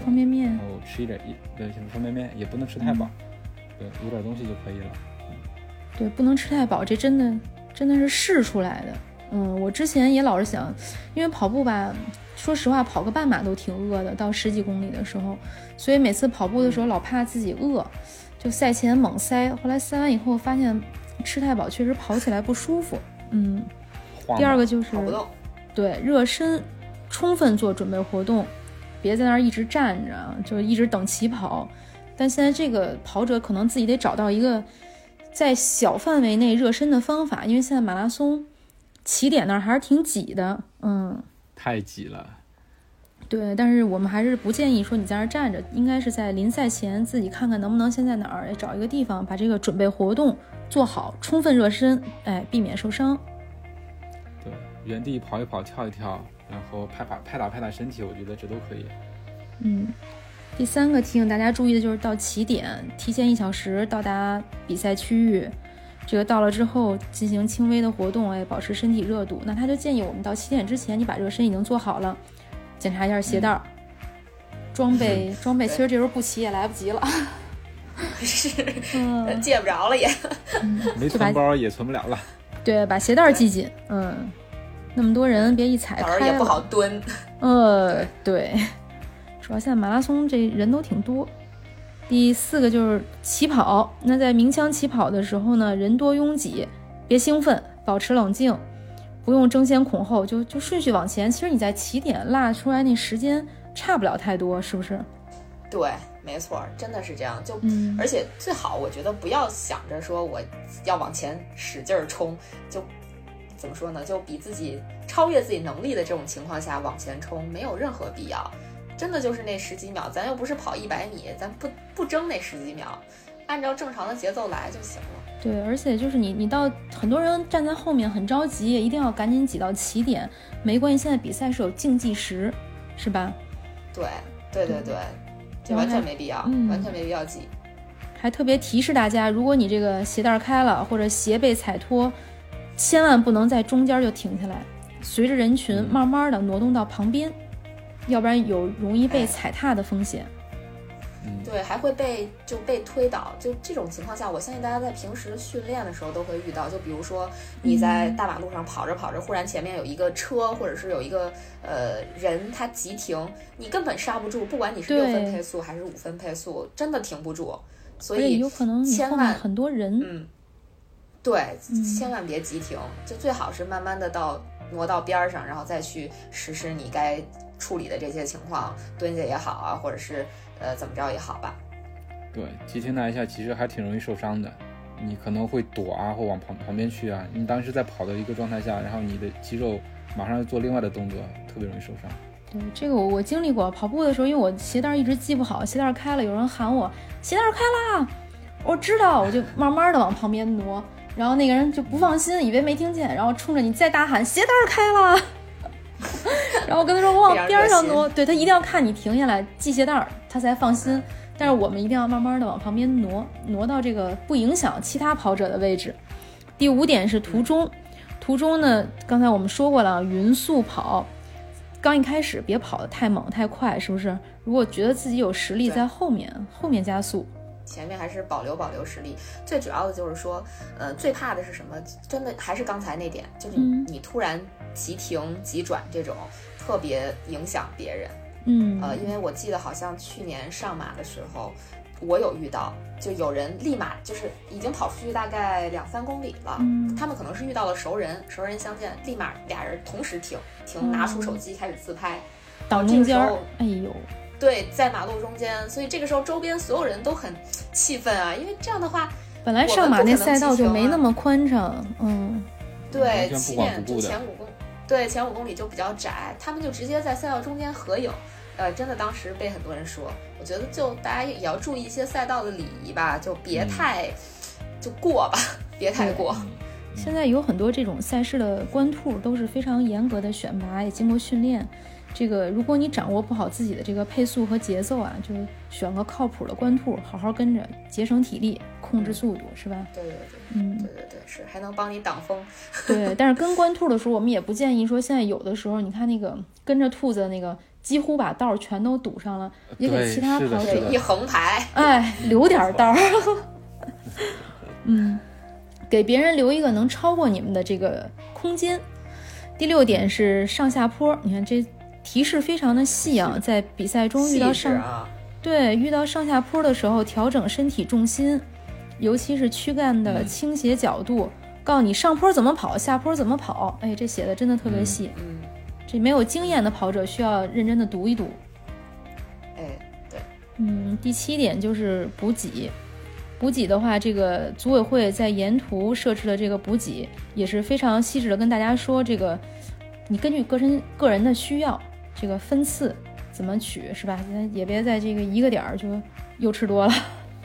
[SPEAKER 1] 方便面，
[SPEAKER 3] 然后吃一点一对方便面，也不能吃太饱，对，有点东西就可以了。
[SPEAKER 1] 对，不能吃太饱，这真的真的是试出来的。嗯，我之前也老是想，因为跑步吧，说实话，跑个半马都挺饿的，到十几公里的时候，所以每次跑步的时候老怕自己饿，就赛前猛塞。后来塞完以后发现吃太饱确实跑起来不舒服。嗯，第二个就是对热身，充分做准备活动，别在那儿一直站着，就一直等起跑。但现在这个跑者可能自己得找到一个。在小范围内热身的方法，因为现在马拉松起点那儿还是挺挤的，嗯，
[SPEAKER 3] 太挤了。
[SPEAKER 1] 对，但是我们还是不建议说你在那儿站着，应该是在临赛前自己看看能不能先在哪儿找一个地方把这个准备活动做好，充分热身，哎，避免受伤。
[SPEAKER 3] 对，原地跑一跑，跳一跳，然后拍拍拍打拍打身体，我觉得这都可以。
[SPEAKER 1] 嗯。第三个提醒大家注意的就是到起点提前一小时到达比赛区域，这个到了之后进行轻微的活动，哎，保持身体热度。那他就建议我们到七点之前，你把热身已经做好了，检查一下鞋带儿、装备。装备其实这时候不齐也来不及了，
[SPEAKER 2] 是 借不着了也，
[SPEAKER 3] 没存包也存不了了。
[SPEAKER 1] 对，把鞋带系紧。嗯，那么多人别一踩开
[SPEAKER 2] 也不好蹲。
[SPEAKER 1] 呃，对。主要现在马拉松这人都挺多。第四个就是起跑，那在鸣枪起跑的时候呢，人多拥挤，别兴奋，保持冷静，不用争先恐后，就就顺序往前。其实你在起点落出来那时间差不了太多，是不是？
[SPEAKER 2] 对，没错，真的是这样。就而且最好，我觉得不要想着说我要往前使劲儿冲，就怎么说呢？就比自己超越自己能力的这种情况下往前冲，没有任何必要。真的就是那十几秒，咱又不是跑一百米，咱不不争那十几秒，按照正常的节奏来就行了。
[SPEAKER 1] 对，而且就是你，你到很多人站在后面很着急，一定要赶紧挤到起点，没关系，现在比赛是有竞技时，是吧？
[SPEAKER 2] 对，对对对，这完全没必要，完全没必要挤。
[SPEAKER 1] 还特别提示大家，如果你这个鞋带开了或者鞋被踩脱，千万不能在中间就停下来，随着人群慢慢的挪动到旁边。要不然有容易被踩踏的风险，
[SPEAKER 2] 对，还会被就被推倒。就这种情况下，我相信大家在平时训练的时候都会遇到。就比如说你在大马路上跑着跑着，忽然前面有一个车，或者是有一个呃人他急停，你根本刹不住，不管你是六分配速还是五分配速，真的停不住。所以
[SPEAKER 1] 有可能
[SPEAKER 2] 千万
[SPEAKER 1] 很多人，
[SPEAKER 2] 嗯，对，千万别急停，就最好是慢慢的到挪到边儿上，然后再去实施你该。处理的这些情况，蹲下也好啊，或者是呃怎么着也好吧。
[SPEAKER 3] 对，急停那一下其实还挺容易受伤的，你可能会躲啊，或往旁旁边去啊。你当时在跑的一个状态下，然后你的肌肉马上要做另外的动作，特别容易受伤。
[SPEAKER 1] 对，这个我我经历过，跑步的时候，因为我鞋带一直系不好，鞋带开了，有人喊我鞋带开了，我知道，我就慢慢的往旁边挪，然后那个人就不放心，以为没听见，然后冲着你再大喊鞋带开了。然后我跟他说，我往边上挪，对他一定要看你停下来系鞋带儿，他才放心。但是我们一定要慢慢的往旁边挪，挪到这个不影响其他跑者的位置。第五点是途中，途中呢，刚才我们说过了，匀速跑，刚一开始别跑得太猛太快，是不是？如果觉得自己有实力，在后面后面加速。
[SPEAKER 2] 前面还是保留保留实力，最主要的就是说，呃，最怕的是什么？真的还是刚才那点，就是你突然急停急转这种，特别影响别人。
[SPEAKER 1] 嗯，
[SPEAKER 2] 呃，因为我记得好像去年上马的时候，我有遇到，就有人立马就是已经跑出去大概两三公里了，他们可能是遇到了熟人，熟人相见，立马俩人同时停停，拿出手机开始自拍，
[SPEAKER 1] 到中间，哎呦。
[SPEAKER 2] 对，在马路中间，所以这个时候周边所有人都很气愤啊，因为这样的话，
[SPEAKER 1] 本来上马那赛道就没那么宽敞，嗯，
[SPEAKER 2] 对，起点就前五公，对，前五公里就比较窄，他们就直接在赛道中间合影，呃，真的当时被很多人说，我觉得就大家也要注意一些赛道的礼仪吧，就别太就过吧，别太过。
[SPEAKER 1] 现在有很多这种赛事的官兔都是非常严格的选拔，也经过训练。这个，如果你掌握不好自己的这个配速和节奏啊，就选个靠谱的官兔，好好跟着，节省体力，控制速度，是吧？
[SPEAKER 2] 对对对，嗯，对对对，是，还能帮你挡风。
[SPEAKER 1] 对，但是跟官兔的时候，我们也不建议说，现在有的时候，你看那个跟着兔子那个几乎把道全都堵上了，也给其他跑者
[SPEAKER 2] 一横排，
[SPEAKER 1] 哎，留点道。嗯，给别人留一个能超过你们的这个空间。第六点是上下坡，你看这提示非常的细啊，在比赛中遇到上对遇到上下坡的时候，调整身体重心，尤其是躯干的倾斜角度，告诉你上坡怎么跑，下坡怎么跑。哎，这写的真的特别细。
[SPEAKER 2] 嗯，
[SPEAKER 1] 这没有经验的跑者需要认真的读一读。
[SPEAKER 2] 哎，对，
[SPEAKER 1] 嗯，第七点就是补给。补给的话，这个组委会在沿途设置的这个补给也是非常细致的，跟大家说这个，你根据个人个人的需要，这个分次怎么取是吧？也别在这个一个点儿就又吃多了。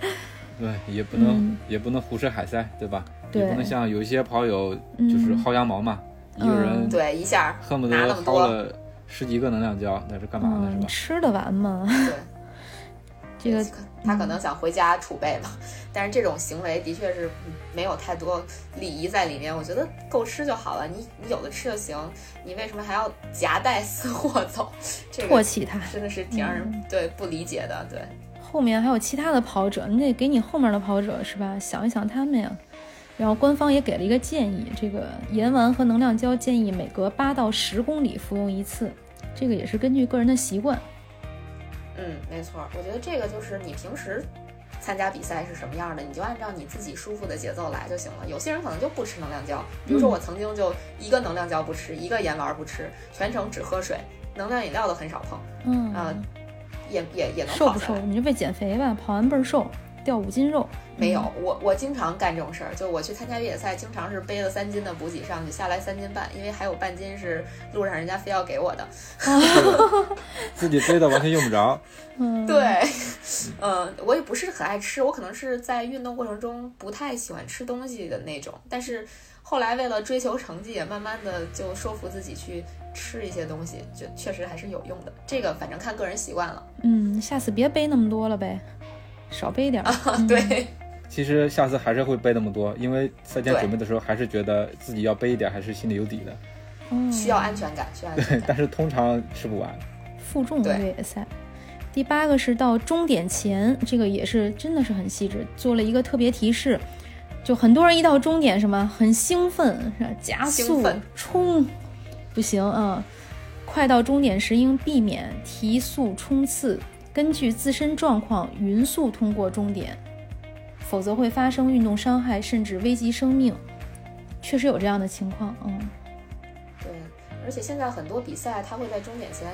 [SPEAKER 3] 对，也不能也不能胡吃海塞，对吧？
[SPEAKER 1] 对，
[SPEAKER 3] 不能像有一些跑友就是薅羊毛嘛，一个人
[SPEAKER 2] 对一下
[SPEAKER 3] 恨不得薅了十几个能量胶，那是干嘛呢？是吧？
[SPEAKER 1] 吃得完吗？
[SPEAKER 2] 对。
[SPEAKER 1] 这个
[SPEAKER 2] 他可能想回家储备吧，但是这种行为的确是没有太多礼仪在里面。我觉得够吃就好了，你你有的吃就行，你为什么还要夹带私货走？
[SPEAKER 1] 唾弃他
[SPEAKER 2] 真的是挺让人对不理解的。对，
[SPEAKER 1] 后面还有其他的跑者，你得给你后面的跑者是吧？想一想他们呀。然后官方也给了一个建议，这个盐丸和能量胶建议每隔八到十公里服用一次，这个也是根据个人的习惯。
[SPEAKER 2] 嗯，没错，我觉得这个就是你平时参加比赛是什么样的，你就按照你自己舒服的节奏来就行了。有些人可能就不吃能量胶，比如说我曾经就一个能量胶不吃，一个盐丸不吃，全程只喝水，能量饮料都很少碰。嗯，啊，也也也能
[SPEAKER 1] 瘦不瘦？你就为减肥吧，跑完倍儿瘦。掉五斤肉
[SPEAKER 2] 没有，我我经常干这种事儿，就我去参加越野赛，经常是背了三斤的补给上去，下来三斤半，因为还有半斤是路上人家非要给我的
[SPEAKER 3] 自己背的完全用不着。
[SPEAKER 1] 嗯，
[SPEAKER 2] 对，嗯，我也不是很爱吃，我可能是在运动过程中不太喜欢吃东西的那种，但是后来为了追求成绩，也慢慢的就说服自己去吃一些东西，就确实还是有用的。这个反正看个人习惯了。
[SPEAKER 1] 嗯，下次别背那么多了呗。少背一点
[SPEAKER 2] 啊！对，
[SPEAKER 3] 其实下次还是会背那么多，因为赛前准备的时候还是觉得自己要背一点，还是心里有底的。
[SPEAKER 1] 嗯，
[SPEAKER 2] 需要安全感，需要安全感。
[SPEAKER 3] 但是通常吃不完。
[SPEAKER 1] 负重越野赛，第八个是到终点前，这个也是真的是很细致，做了一个特别提示。就很多人一到终点什么很兴奋，是吧？加速冲，不行啊！快到终点时应避免提速冲刺。根据自身状况匀速通过终点，否则会发生运动伤害，甚至危及生命。确实有这样的情况，嗯，
[SPEAKER 2] 对。而且现在很多比赛，他会在终点前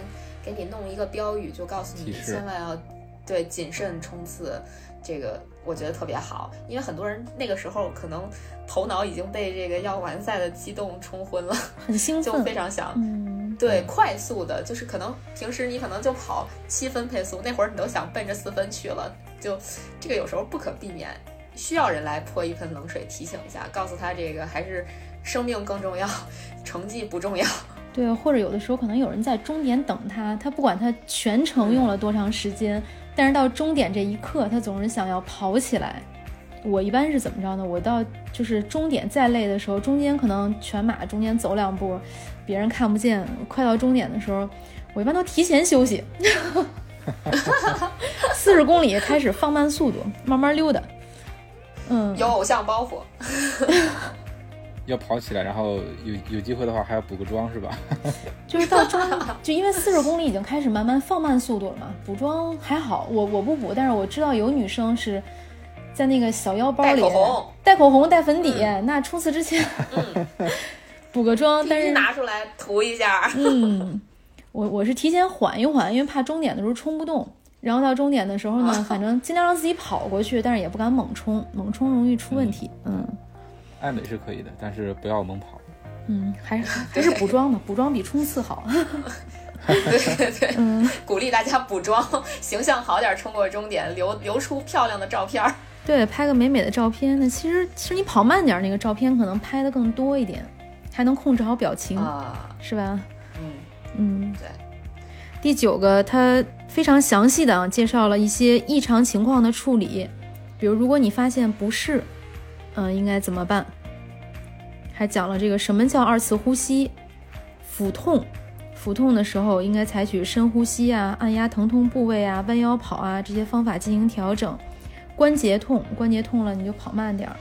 [SPEAKER 2] 给你弄一个标语，就告诉你千万要对谨慎冲刺。这个我觉得特别好，因为很多人那个时候可能头脑已经被这个要完赛的激动冲昏了，
[SPEAKER 1] 很兴
[SPEAKER 2] 奋，就非常想。对，快速的，就是可能平时你可能就跑七分配速，那会儿你都想奔着四分去了，就这个有时候不可避免，需要人来泼一盆冷水提醒一下，告诉他这个还是生命更重要，成绩不重要。
[SPEAKER 1] 对，或者有的时候可能有人在终点等他，他不管他全程用了多长时间，但是到终点这一刻，他总是想要跑起来。我一般是怎么着呢？我到就是终点再累的时候，中间可能全马中间走两步。别人看不见，快到终点的时候，我一般都提前休息，四十公里开始放慢速度，慢慢溜达。嗯，
[SPEAKER 2] 有偶像包袱，
[SPEAKER 3] 要跑起来，然后有有机会的话还要补个妆，是吧？
[SPEAKER 1] 就是到终，就因为四十公里已经开始慢慢放慢速度了嘛，补妆还好，我我不补，但是我知道有女生是在那个小腰包里
[SPEAKER 2] 带口红、
[SPEAKER 1] 带口红、带粉底，那冲刺之前。补个妆，但是
[SPEAKER 2] 拿出来涂一下。
[SPEAKER 1] 嗯，我我是提前缓一缓，因为怕终点的时候冲不动。然后到终点的时候呢，反正尽量让自己跑过去，但是也不敢猛冲，猛冲容易出问题。嗯，
[SPEAKER 3] 爱美是可以的，但是不要猛跑。
[SPEAKER 1] 嗯，还是 还是补妆吧，补妆比冲刺好。
[SPEAKER 2] 对 对对，嗯，鼓励大家补妆，形象好点，冲过终点，留留出漂亮的照片。
[SPEAKER 1] 对，拍个美美的照片。那其实其实你跑慢点，那个照片可能拍的更多一点。还能控制好表情，是吧？
[SPEAKER 2] 嗯
[SPEAKER 1] 嗯，
[SPEAKER 2] 对。
[SPEAKER 1] 第九个，他非常详细的啊介绍了一些异常情况的处理，比如如果你发现不适，嗯，应该怎么办？还讲了这个什么叫二次呼吸，腹痛，腹痛的时候，应该采取深呼吸啊、按压疼痛部位啊、弯腰跑啊这些方法进行调整。关节痛，关节痛了你就跑慢点儿。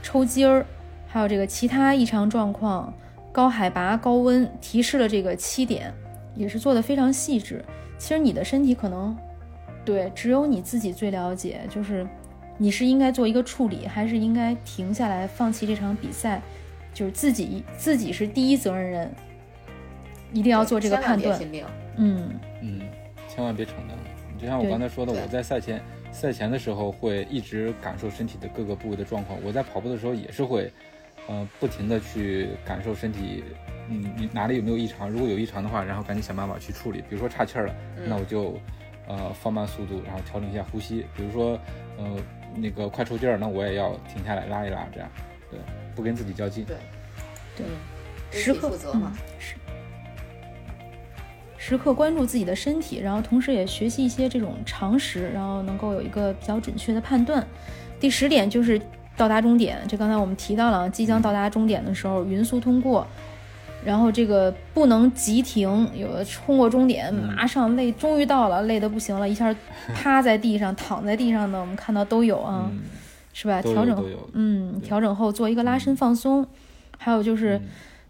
[SPEAKER 1] 抽筋儿，还有这个其他异常状况，高海拔、高温提示了这个七点，也是做的非常细致。其实你的身体可能，对，只有你自己最了解，就是你是应该做一个处理，还是应该停下来放弃这场比赛，就是自己自己是第一责任人，一定要做这个判断。
[SPEAKER 2] 嗯
[SPEAKER 3] 嗯，千万别逞能。就像我刚才说的，我在赛前。赛前的时候会一直感受身体的各个部位的状况，我在跑步的时候也是会，呃，不停的去感受身体，嗯，你哪里有没有异常？如果有异常的话，然后赶紧想办法去处理。比如说岔气儿了，那我就，呃，放慢速度，然后调整一下呼吸。比如说，呃，那个快抽筋儿，那我也要停下来拉一拉，这样，对，不跟自己较劲。
[SPEAKER 2] 对，
[SPEAKER 1] 对，
[SPEAKER 2] 时刻负责嘛。
[SPEAKER 1] 是。时刻关注自己的身体，然后同时也学习一些这种常识，然后能够有一个比较准确的判断。第十点就是到达终点，这刚才我们提到了，即将到达终点的时候匀速通过，然后这个不能急停，有的冲过终点马上累，终于到了，累得不行了，一下 趴在地上、躺在地上的，我们看到都有啊，是吧？调整，嗯，调整后做一个拉伸放松。还有就是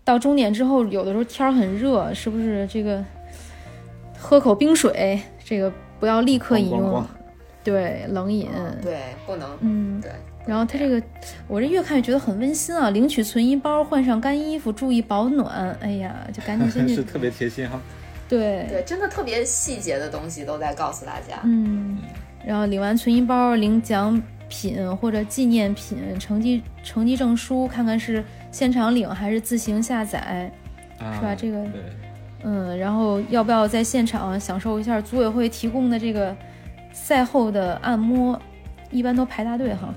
[SPEAKER 1] 到终点之后，有的时候天儿很热，是不是这个？喝口冰水，这个不要立刻饮用，对，冷饮，
[SPEAKER 2] 对，不能，
[SPEAKER 1] 嗯，
[SPEAKER 2] 对。
[SPEAKER 1] 然后他这个，我这越看越觉得很温馨啊！领取存衣包，换上干衣服，注意保暖。哎呀，就赶紧进去，
[SPEAKER 3] 是特别贴心哈。
[SPEAKER 1] 对
[SPEAKER 2] 对，真的特别细节的东西都在告诉大家。
[SPEAKER 1] 嗯，然后领完存衣包，领奖品或者纪念品、成绩成绩证书，看看是现场领还是自行下载，是吧？这个。对嗯，然后要不要在现场享受一下组委会提供的这个赛后的按摩？一般都排大队哈。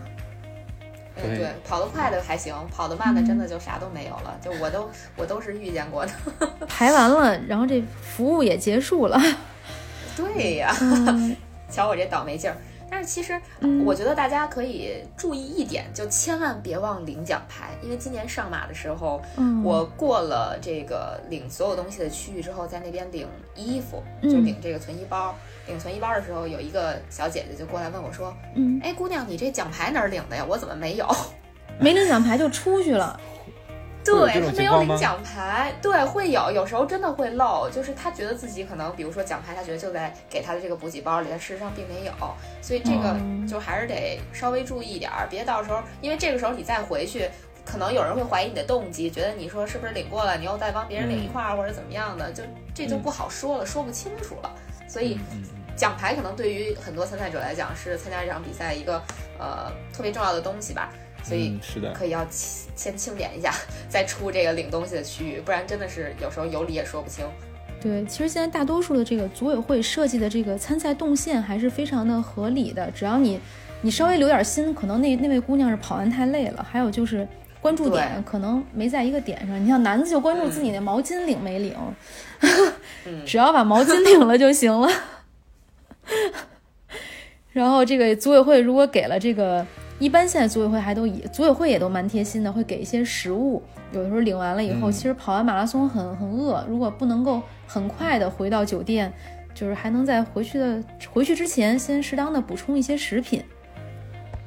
[SPEAKER 2] 嗯，对，跑得快的还行，跑得慢的真的就啥都没有了。就我都我都是遇见过的。
[SPEAKER 1] 排完了，然后这服务也结束了。
[SPEAKER 2] 对呀，瞧我这倒霉劲儿。但是其实，我觉得大家可以注意一点，就千万别忘领奖牌，因为今年上马的时候，我过了这个领所有东西的区域之后，在那边领衣服，就领这个存衣包。领存衣包的时候，有一个小姐姐就过来问我说：“嗯，哎，姑娘，你这奖牌哪儿领的呀？我怎么没有？
[SPEAKER 1] 没领奖牌就出去了。”
[SPEAKER 2] 对他没有领奖牌，对会有，有时候真的会漏，就是他觉得自己可能，比如说奖牌，他觉得就在给他的这个补给包里，但事实上并没有，所以这个就还是得稍微注意一点，别到时候，因为这个时候你再回去，可能有人会怀疑你的动机，觉得你说是不是领过了，你又再帮别人领一块儿或者怎么样的，就这就不好说了，说不清楚了。所以奖牌可能对于很多参赛者来讲是参加这场比赛一个呃特别重要的东西吧。所以
[SPEAKER 3] 是的，
[SPEAKER 2] 可以要先清点一下，再出这个领东西的区域，不然真的是有时候有理也说不清。
[SPEAKER 1] 对，其实现在大多数的这个组委会设计的这个参赛动线还是非常的合理的，只要你你稍微留点心，可能那那位姑娘是跑完太累了，还有就是关注点可能没在一个点上。你像男子就关注自己那毛巾领没领，只要把毛巾领了就行了。然后这个组委会如果给了这个。一般现在组委会还都以组委会也都蛮贴心的，会给一些食物。有的时候领完了以后，其实跑完马拉松很很饿，如果不能够很快的回到酒店，就是还能在回去的回去之前先适当的补充一些食品。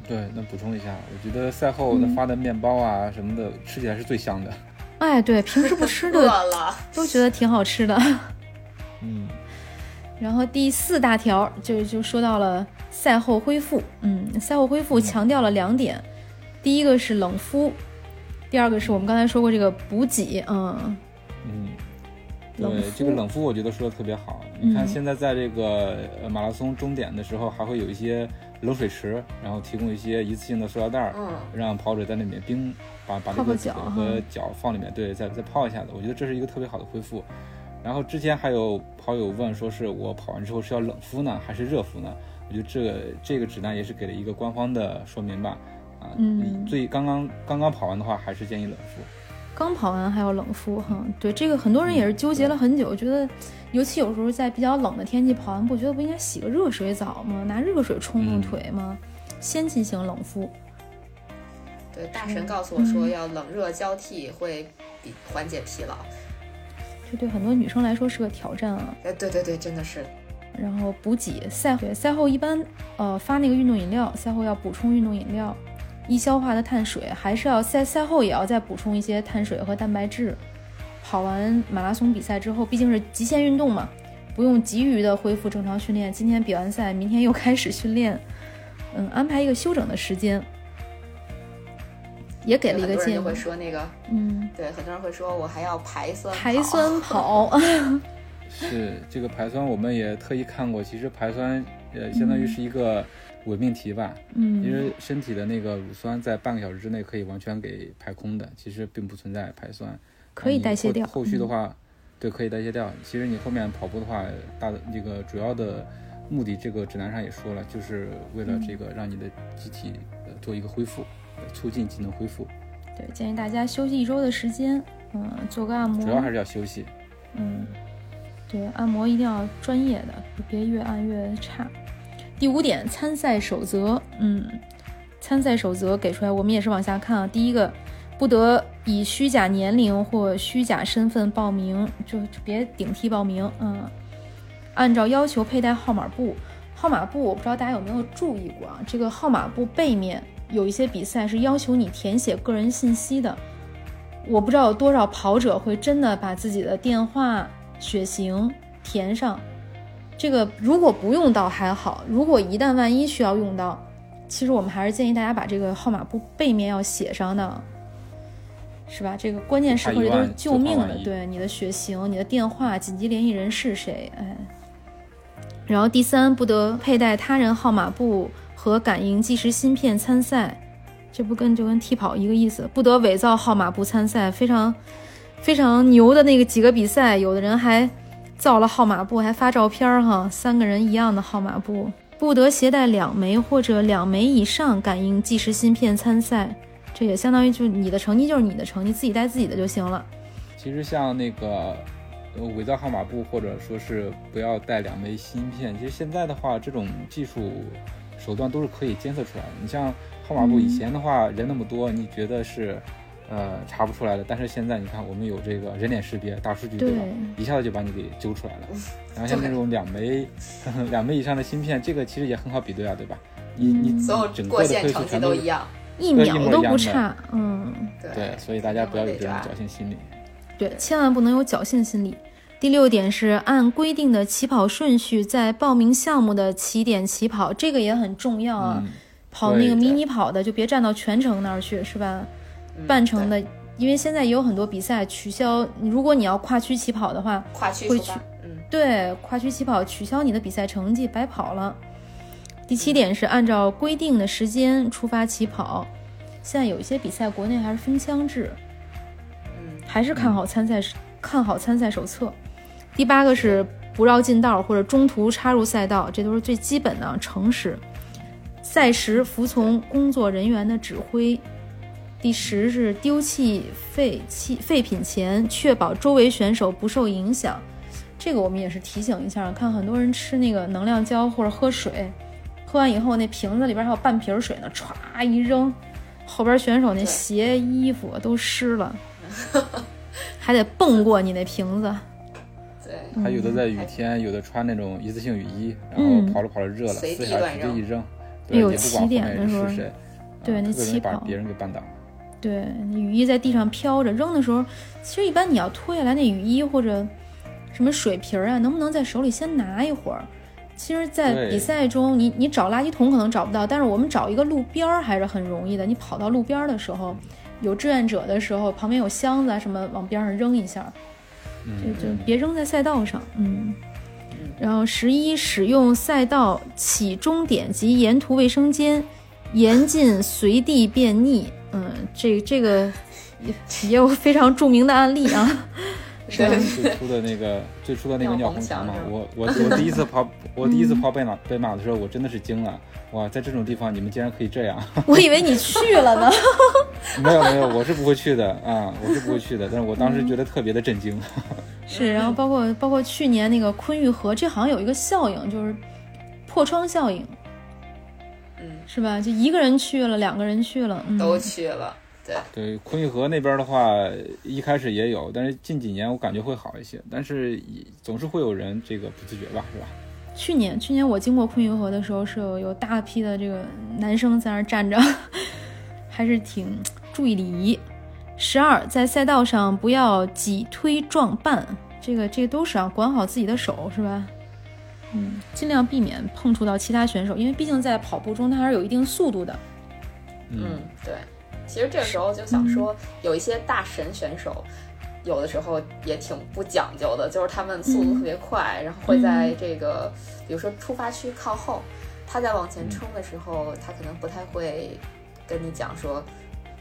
[SPEAKER 3] 对，那补充一下，我觉得赛后的发的面包啊什么的，吃起来是最香的。
[SPEAKER 1] 哎，对，平时不吃的都觉得挺好吃的。
[SPEAKER 3] 嗯。
[SPEAKER 1] 然后第四大条就就说到了。赛后恢复，嗯，赛后恢复强调了两点，第一个是冷敷，第二个是我们刚才说过这个补给，
[SPEAKER 3] 嗯嗯，对，这个冷敷我觉得说的特别好。你看现在在这个马拉松终点的时候，还会有一些冷水池，然后提供一些一次性的塑料袋，嗯，让跑者在那里面冰，把把这个脚和脚放里面，对，再再泡一下子。我觉得这是一个特别好的恢复。然后之前还有跑友问说，是我跑完之后是要冷敷呢，还是热敷呢？我觉得这个这个指南也是给了一个官方的说明吧，啊，
[SPEAKER 1] 嗯，
[SPEAKER 3] 最刚刚刚刚跑完的话，还是建议冷敷。
[SPEAKER 1] 刚跑完还要冷敷哈？对，这个很多人也是纠结了很久，觉得尤其有时候在比较冷的天气跑完步，觉得不应该洗个热水澡吗？拿热水冲冲腿吗？先进行冷敷。
[SPEAKER 2] 对，大神告诉我说要冷热交替会比缓解疲劳。
[SPEAKER 1] 这对很多女生来说是个挑战啊。
[SPEAKER 2] 哎，对对对，真的是。
[SPEAKER 1] 然后补给赛后赛后一般呃发那个运动饮料，赛后要补充运动饮料，易消化的碳水，还是要赛赛后也要再补充一些碳水和蛋白质。跑完马拉松比赛之后，毕竟是极限运动嘛，不用急于的恢复正常训练。今天比完赛，明天又开始训练，嗯，安排一个休整的时间。也给了一个建议，
[SPEAKER 2] 会说那个，嗯，对，很多人会说我还要排酸
[SPEAKER 1] 排酸跑。
[SPEAKER 3] 是这个排酸，我们也特意看过。其实排酸，呃，相当于是一个伪命题吧。嗯。因为身体的那个乳酸在半个小时之内可以完全给排空的，其实并不存在排酸。
[SPEAKER 1] 可以代谢掉。
[SPEAKER 3] 后续的话，对，可以代谢掉。其实你后面跑步的话，大的那个主要的目的，这个指南上也说了，就是为了这个让你的机体呃做一个恢复，促进机能恢复。
[SPEAKER 1] 对，建议大家休息一周的时间，嗯，做个按摩。
[SPEAKER 3] 主要还是要休息。
[SPEAKER 1] 嗯。对，按摩一定要专业的，别越按越差。第五点，参赛守则，嗯，参赛守则给出来，我们也是往下看啊。第一个，不得以虚假年龄或虚假身份报名，就就别顶替报名，嗯。按照要求佩戴号码布，号码布我不知道大家有没有注意过啊？这个号码布背面有一些比赛是要求你填写个人信息的，我不知道有多少跑者会真的把自己的电话。血型填上，这个如果不用到还好，如果一旦万一需要用到，其实我们还是建议大家把这个号码布背面要写上的，是吧？这个关键时刻这都是救命的，对你的血型、你的电话、紧急联系人是谁，哎。然后第三，不得佩戴他人号码布和感应计时芯片参赛，这不跟就跟替跑一个意思，不得伪造号码布参赛，非常。非常牛的那个几个比赛，有的人还造了号码布，还发照片儿哈，三个人一样的号码布，不得携带两枚或者两枚以上感应计时芯片参赛，这也相当于就你的成绩就是你的成绩，自己带自己的就行了。
[SPEAKER 3] 其实像那个呃伪造号码布，或者说是不要带两枚芯片，其实现在的话，这种技术手段都是可以监测出来的。你像号码布以前的话，人那么多，你觉得是？呃，查不出来的。但是现在你看，我们有这个人脸识别大数据，对吧？一下子就把你给揪出来了。然后像那种两枚、两枚以上的芯片，这个其实也很好比对啊，对吧？你你
[SPEAKER 2] 所有
[SPEAKER 3] 整个的
[SPEAKER 2] 配速全都一样，
[SPEAKER 1] 一秒都不差。嗯，
[SPEAKER 3] 对，所以大家不要有这种侥幸心理。
[SPEAKER 1] 对，千万不能有侥幸心理。第六点是按规定的起跑顺序在报名项目的起点起跑，这个也很重要啊。跑那个迷你跑的就别站到全程那儿去，是吧？半程的，因为现在也有很多比赛取消。如果你要跨区起跑的话，
[SPEAKER 2] 跨区
[SPEAKER 1] 会取，嗯，对，跨区起跑取消你的比赛成绩，白跑了。第七点是按照规定的时间出发起跑。现在有一些比赛国内还是分枪制，
[SPEAKER 2] 嗯，
[SPEAKER 1] 还是看好参赛，看好参赛手册。第八个是不绕近道或者中途插入赛道，这都是最基本的诚实。赛时服从工作人员的指挥。第十是丢弃废弃废品前，确保周围选手不受影响。这个我们也是提醒一下，看很多人吃那个能量胶或者喝水，喝完以后那瓶子里边还有半瓶水呢，歘一扔，后边选手那鞋衣服都湿了，还得蹦 过你那瓶子。
[SPEAKER 2] 对，
[SPEAKER 3] 还有的在雨天，有的穿那种一次性雨衣，然后跑着跑着热了，撕下直接一扔，
[SPEAKER 1] 哎呦，起点的时候，对，那起跑
[SPEAKER 3] 把别人给绊倒。
[SPEAKER 1] 对，雨衣在地上飘着，扔的时候，其实一般你要脱下来那雨衣或者什么水瓶啊，能不能在手里先拿一会儿？其实，在比赛中，你你找垃圾桶可能找不到，但是我们找一个路边儿还是很容易的。你跑到路边儿的时候，有志愿者的时候，旁边有箱子啊什么，往边上扔一下，就就别扔在赛道上。嗯。然后十一，使用赛道起终点及沿途卫生间，严禁随地便溺。嗯，这这个也也有非常著名的案例啊，
[SPEAKER 3] 是最初的那个最初的那个尿红墙嘛，我我我第一次跑，我第一次 跑北马北马的时候，我真的是惊了，哇，在这种地方你们竟然可以这样，
[SPEAKER 1] 我以为你去了呢，
[SPEAKER 3] 没有没有，我是不会去的啊，我是不会去的，但是我当时觉得特别的震惊，
[SPEAKER 1] 是，然后包括包括去年那个昆玉河，这好像有一个效应，就是破窗效应。是吧？就一个人去了，两个人去了，
[SPEAKER 2] 都去了。对
[SPEAKER 3] 对，昆玉河那边的话，一开始也有，但是近几年我感觉会好一些，但是总是会有人这个不自觉吧，是吧？
[SPEAKER 1] 去年去年我经过昆玉河的时候，是有有大批的这个男生在那儿站着，还是挺注意礼仪。十二，在赛道上不要挤推撞绊，这个这个都是啊，管好自己的手是吧？嗯，尽量避免碰触到其他选手，因为毕竟在跑步中它还是有一定速度的。
[SPEAKER 2] 嗯，对。其实这个时候就想说，有一些大神选手，有的时候也挺不讲究的，就是他们速度特别快，然后会在这个，比如说出发区靠后，他在往前冲的时候，他可能不太会跟你讲说。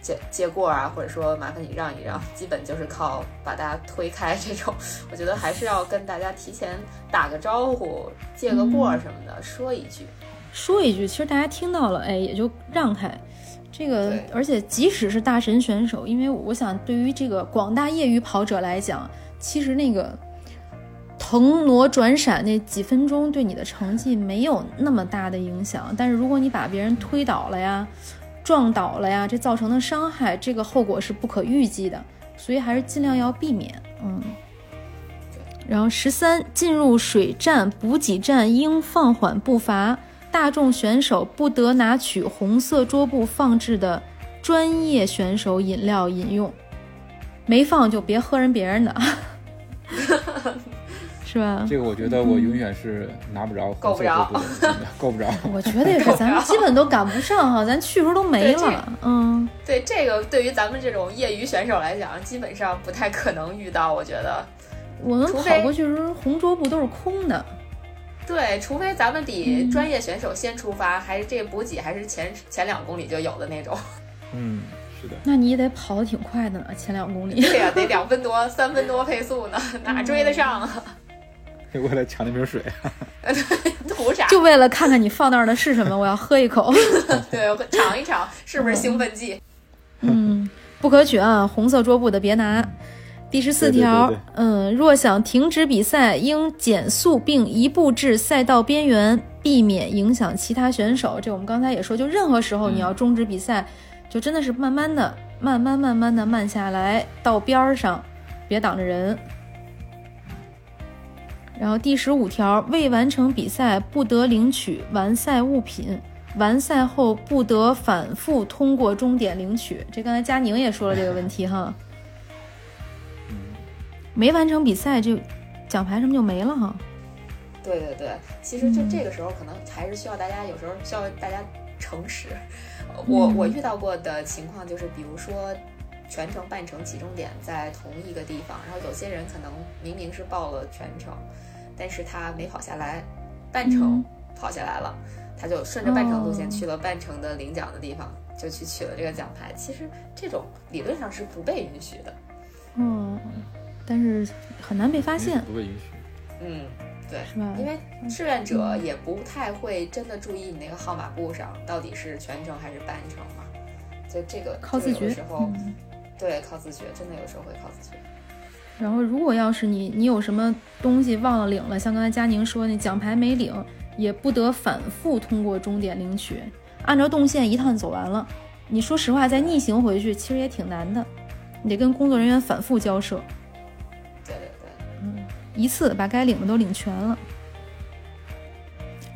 [SPEAKER 2] 借借过啊，或者说麻烦你让一让，基本就是靠把大家推开这种。我觉得还是要跟大家提前打个招呼，借个过什么的，说一句，
[SPEAKER 1] 说一句，其实大家听到了，哎，也就让开。这个，而且即使是大神选手，因为我想对于这个广大业余跑者来讲，其实那个腾挪转闪那几分钟对你的成绩没有那么大的影响，但是如果你把别人推倒了呀。撞倒了呀，这造成的伤害，这个后果是不可预计的，所以还是尽量要避免。嗯，然后十三，进入水站补给站应放缓步伐，大众选手不得拿取红色桌布放置的专业选手饮料饮用，没放就别喝人别人的。是吧？
[SPEAKER 3] 这个我觉得我永远是拿不着，
[SPEAKER 2] 够不着，
[SPEAKER 3] 够不着。
[SPEAKER 1] 我觉得也是，咱们基本都赶不上哈，咱去时候都没了。嗯，
[SPEAKER 2] 对，这个对于咱们这种业余选手来讲，基本上不太可能遇到。我觉得，
[SPEAKER 1] 我们跑过去时候红桌布都是空的。
[SPEAKER 2] 对，除非咱们比专业选手先出发，还是这个补给还是前前两公里就有的那种。
[SPEAKER 3] 嗯，是的。
[SPEAKER 1] 那你也得跑得挺快的呢，前两公里。
[SPEAKER 2] 对呀，得两分多、三分多配速呢，哪追得上啊？
[SPEAKER 3] 为了抢那瓶水，
[SPEAKER 2] 图啥？
[SPEAKER 1] 就为了看看你放那儿的是什么，我要喝一口。
[SPEAKER 2] 对，尝一尝是不是兴奋剂？
[SPEAKER 1] 嗯，不可取啊！红色桌布的别拿。第十四条，嗯，若想停止比赛，应减速并移步至赛道边缘，避免影响其他选手。这我们刚才也说，就任何时候你要终止比赛，就真的是慢慢的、慢慢、慢慢的慢下来，到边儿上，别挡着人。然后第十五条，未完成比赛不得领取完赛物品，完赛后不得反复通过终点领取。这刚才佳宁也说了这个问题哈。没完成比赛就奖牌什么就没了哈。
[SPEAKER 2] 对对对，其实就这个时候可能还是需要大家有时候需要大家诚实。我我遇到过的情况就是，比如说全程半程起终点在同一个地方，然后有些人可能明明是报了全程。但是他没跑下来，半程跑下来了，他就顺着半程路线去了半程的领奖的地方，就去取了这个奖牌。其实这种理论上是不被允许的，
[SPEAKER 1] 嗯，但是很难被发现，
[SPEAKER 3] 不被允许。
[SPEAKER 2] 嗯，对，
[SPEAKER 1] 是吧？
[SPEAKER 2] 因为志愿者也不太会真的注意你那个号码布上到底是全程还是半程嘛，就这个
[SPEAKER 1] 靠自觉。
[SPEAKER 2] 时候，对，靠自觉，真的有时候会靠自觉。
[SPEAKER 1] 然后，如果要是你你有什么东西忘了领了，像刚才佳宁说那奖牌没领，也不得反复通过终点领取，按照动线一趟走完了。你说实话，再逆行回去其实也挺难的，你得跟工作人员反复交涉。
[SPEAKER 2] 对对对，
[SPEAKER 1] 嗯，一次把该领的都领全了。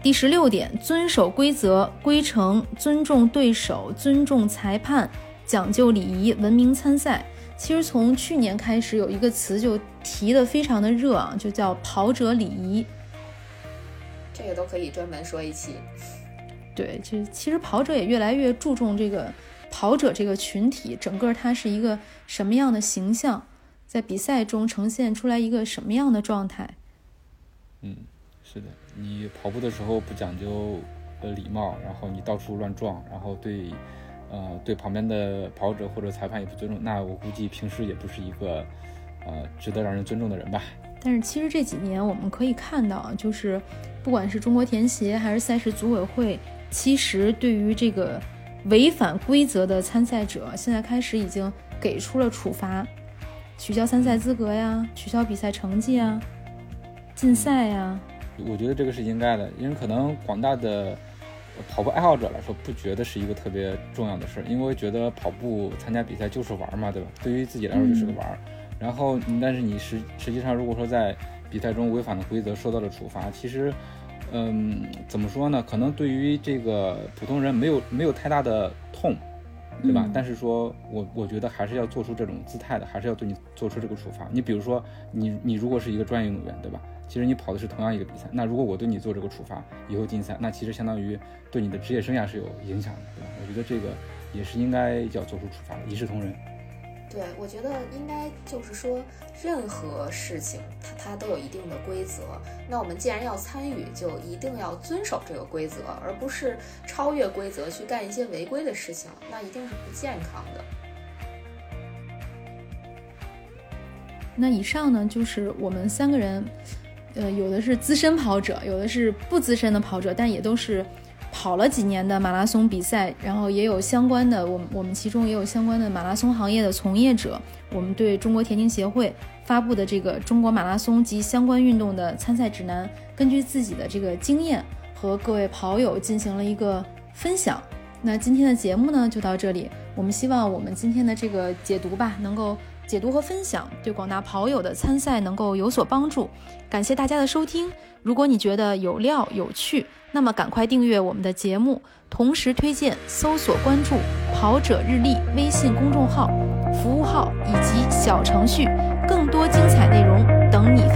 [SPEAKER 1] 第十六点，遵守规则、规程，尊重对手，尊重裁判，讲究礼仪，文明参赛。其实从去年开始，有一个词就提的非常的热啊，就叫跑者礼仪。
[SPEAKER 2] 这个都可以专门说一期。
[SPEAKER 1] 对，就其实跑者也越来越注重这个跑者这个群体，整个它是一个什么样的形象，在比赛中呈现出来一个什么样的状态。
[SPEAKER 3] 嗯，是的，你跑步的时候不讲究呃礼貌，然后你到处乱撞，然后对。呃，对旁边的跑者或者裁判也不尊重，那我估计平时也不是一个呃值得让人尊重的人吧。
[SPEAKER 1] 但是其实这几年我们可以看到，就是不管是中国田协还是赛事组委会，其实对于这个违反规则的参赛者，现在开始已经给出了处罚，取消参赛资格呀，取消比赛成绩啊，禁赛呀。
[SPEAKER 3] 我觉得这个是应该的，因为可能广大的。跑步爱好者来说，不觉得是一个特别重要的事儿，因为觉得跑步参加比赛就是玩嘛，对吧？对于自己来说就是个玩儿。然后，但是你实实际上如果说在比赛中违反了规则，受到了处罚，其实，嗯，怎么说呢？可能对于这个普通人没有没有太大的痛，对吧？但是说我我觉得还是要做出这种姿态的，还是要对你做出这个处罚。你比如说，你你如果是一个专业运动员，对吧？其实你跑的是同样一个比赛，那如果我对你做这个处罚，以后禁赛，那其实相当于对你的职业生涯是有影响的，对吧？我觉得这个也是应该要做出处罚的，一视同仁。
[SPEAKER 2] 对，我觉得应该就是说，任何事情它它都有一定的规则。那我们既然要参与，就一定要遵守这个规则，而不是超越规则去干一些违规的事情，那一定是不健康的。
[SPEAKER 1] 那以上呢，就是我们三个人。呃，有的是资深跑者，有的是不资深的跑者，但也都是跑了几年的马拉松比赛，然后也有相关的，我们我们其中也有相关的马拉松行业的从业者。我们对中国田径协会发布的这个中国马拉松及相关运动的参赛指南，根据自己的这个经验和各位跑友进行了一个分享。那今天的节目呢，就到这里。我们希望我们今天的这个解读吧，能够。解读和分享对广大跑友的参赛能够有所帮助，感谢大家的收听。如果你觉得有料有趣，那么赶快订阅我们的节目，同时推荐、搜索、关注“跑者日历”微信公众号、服务号以及小程序，更多精彩内容等你。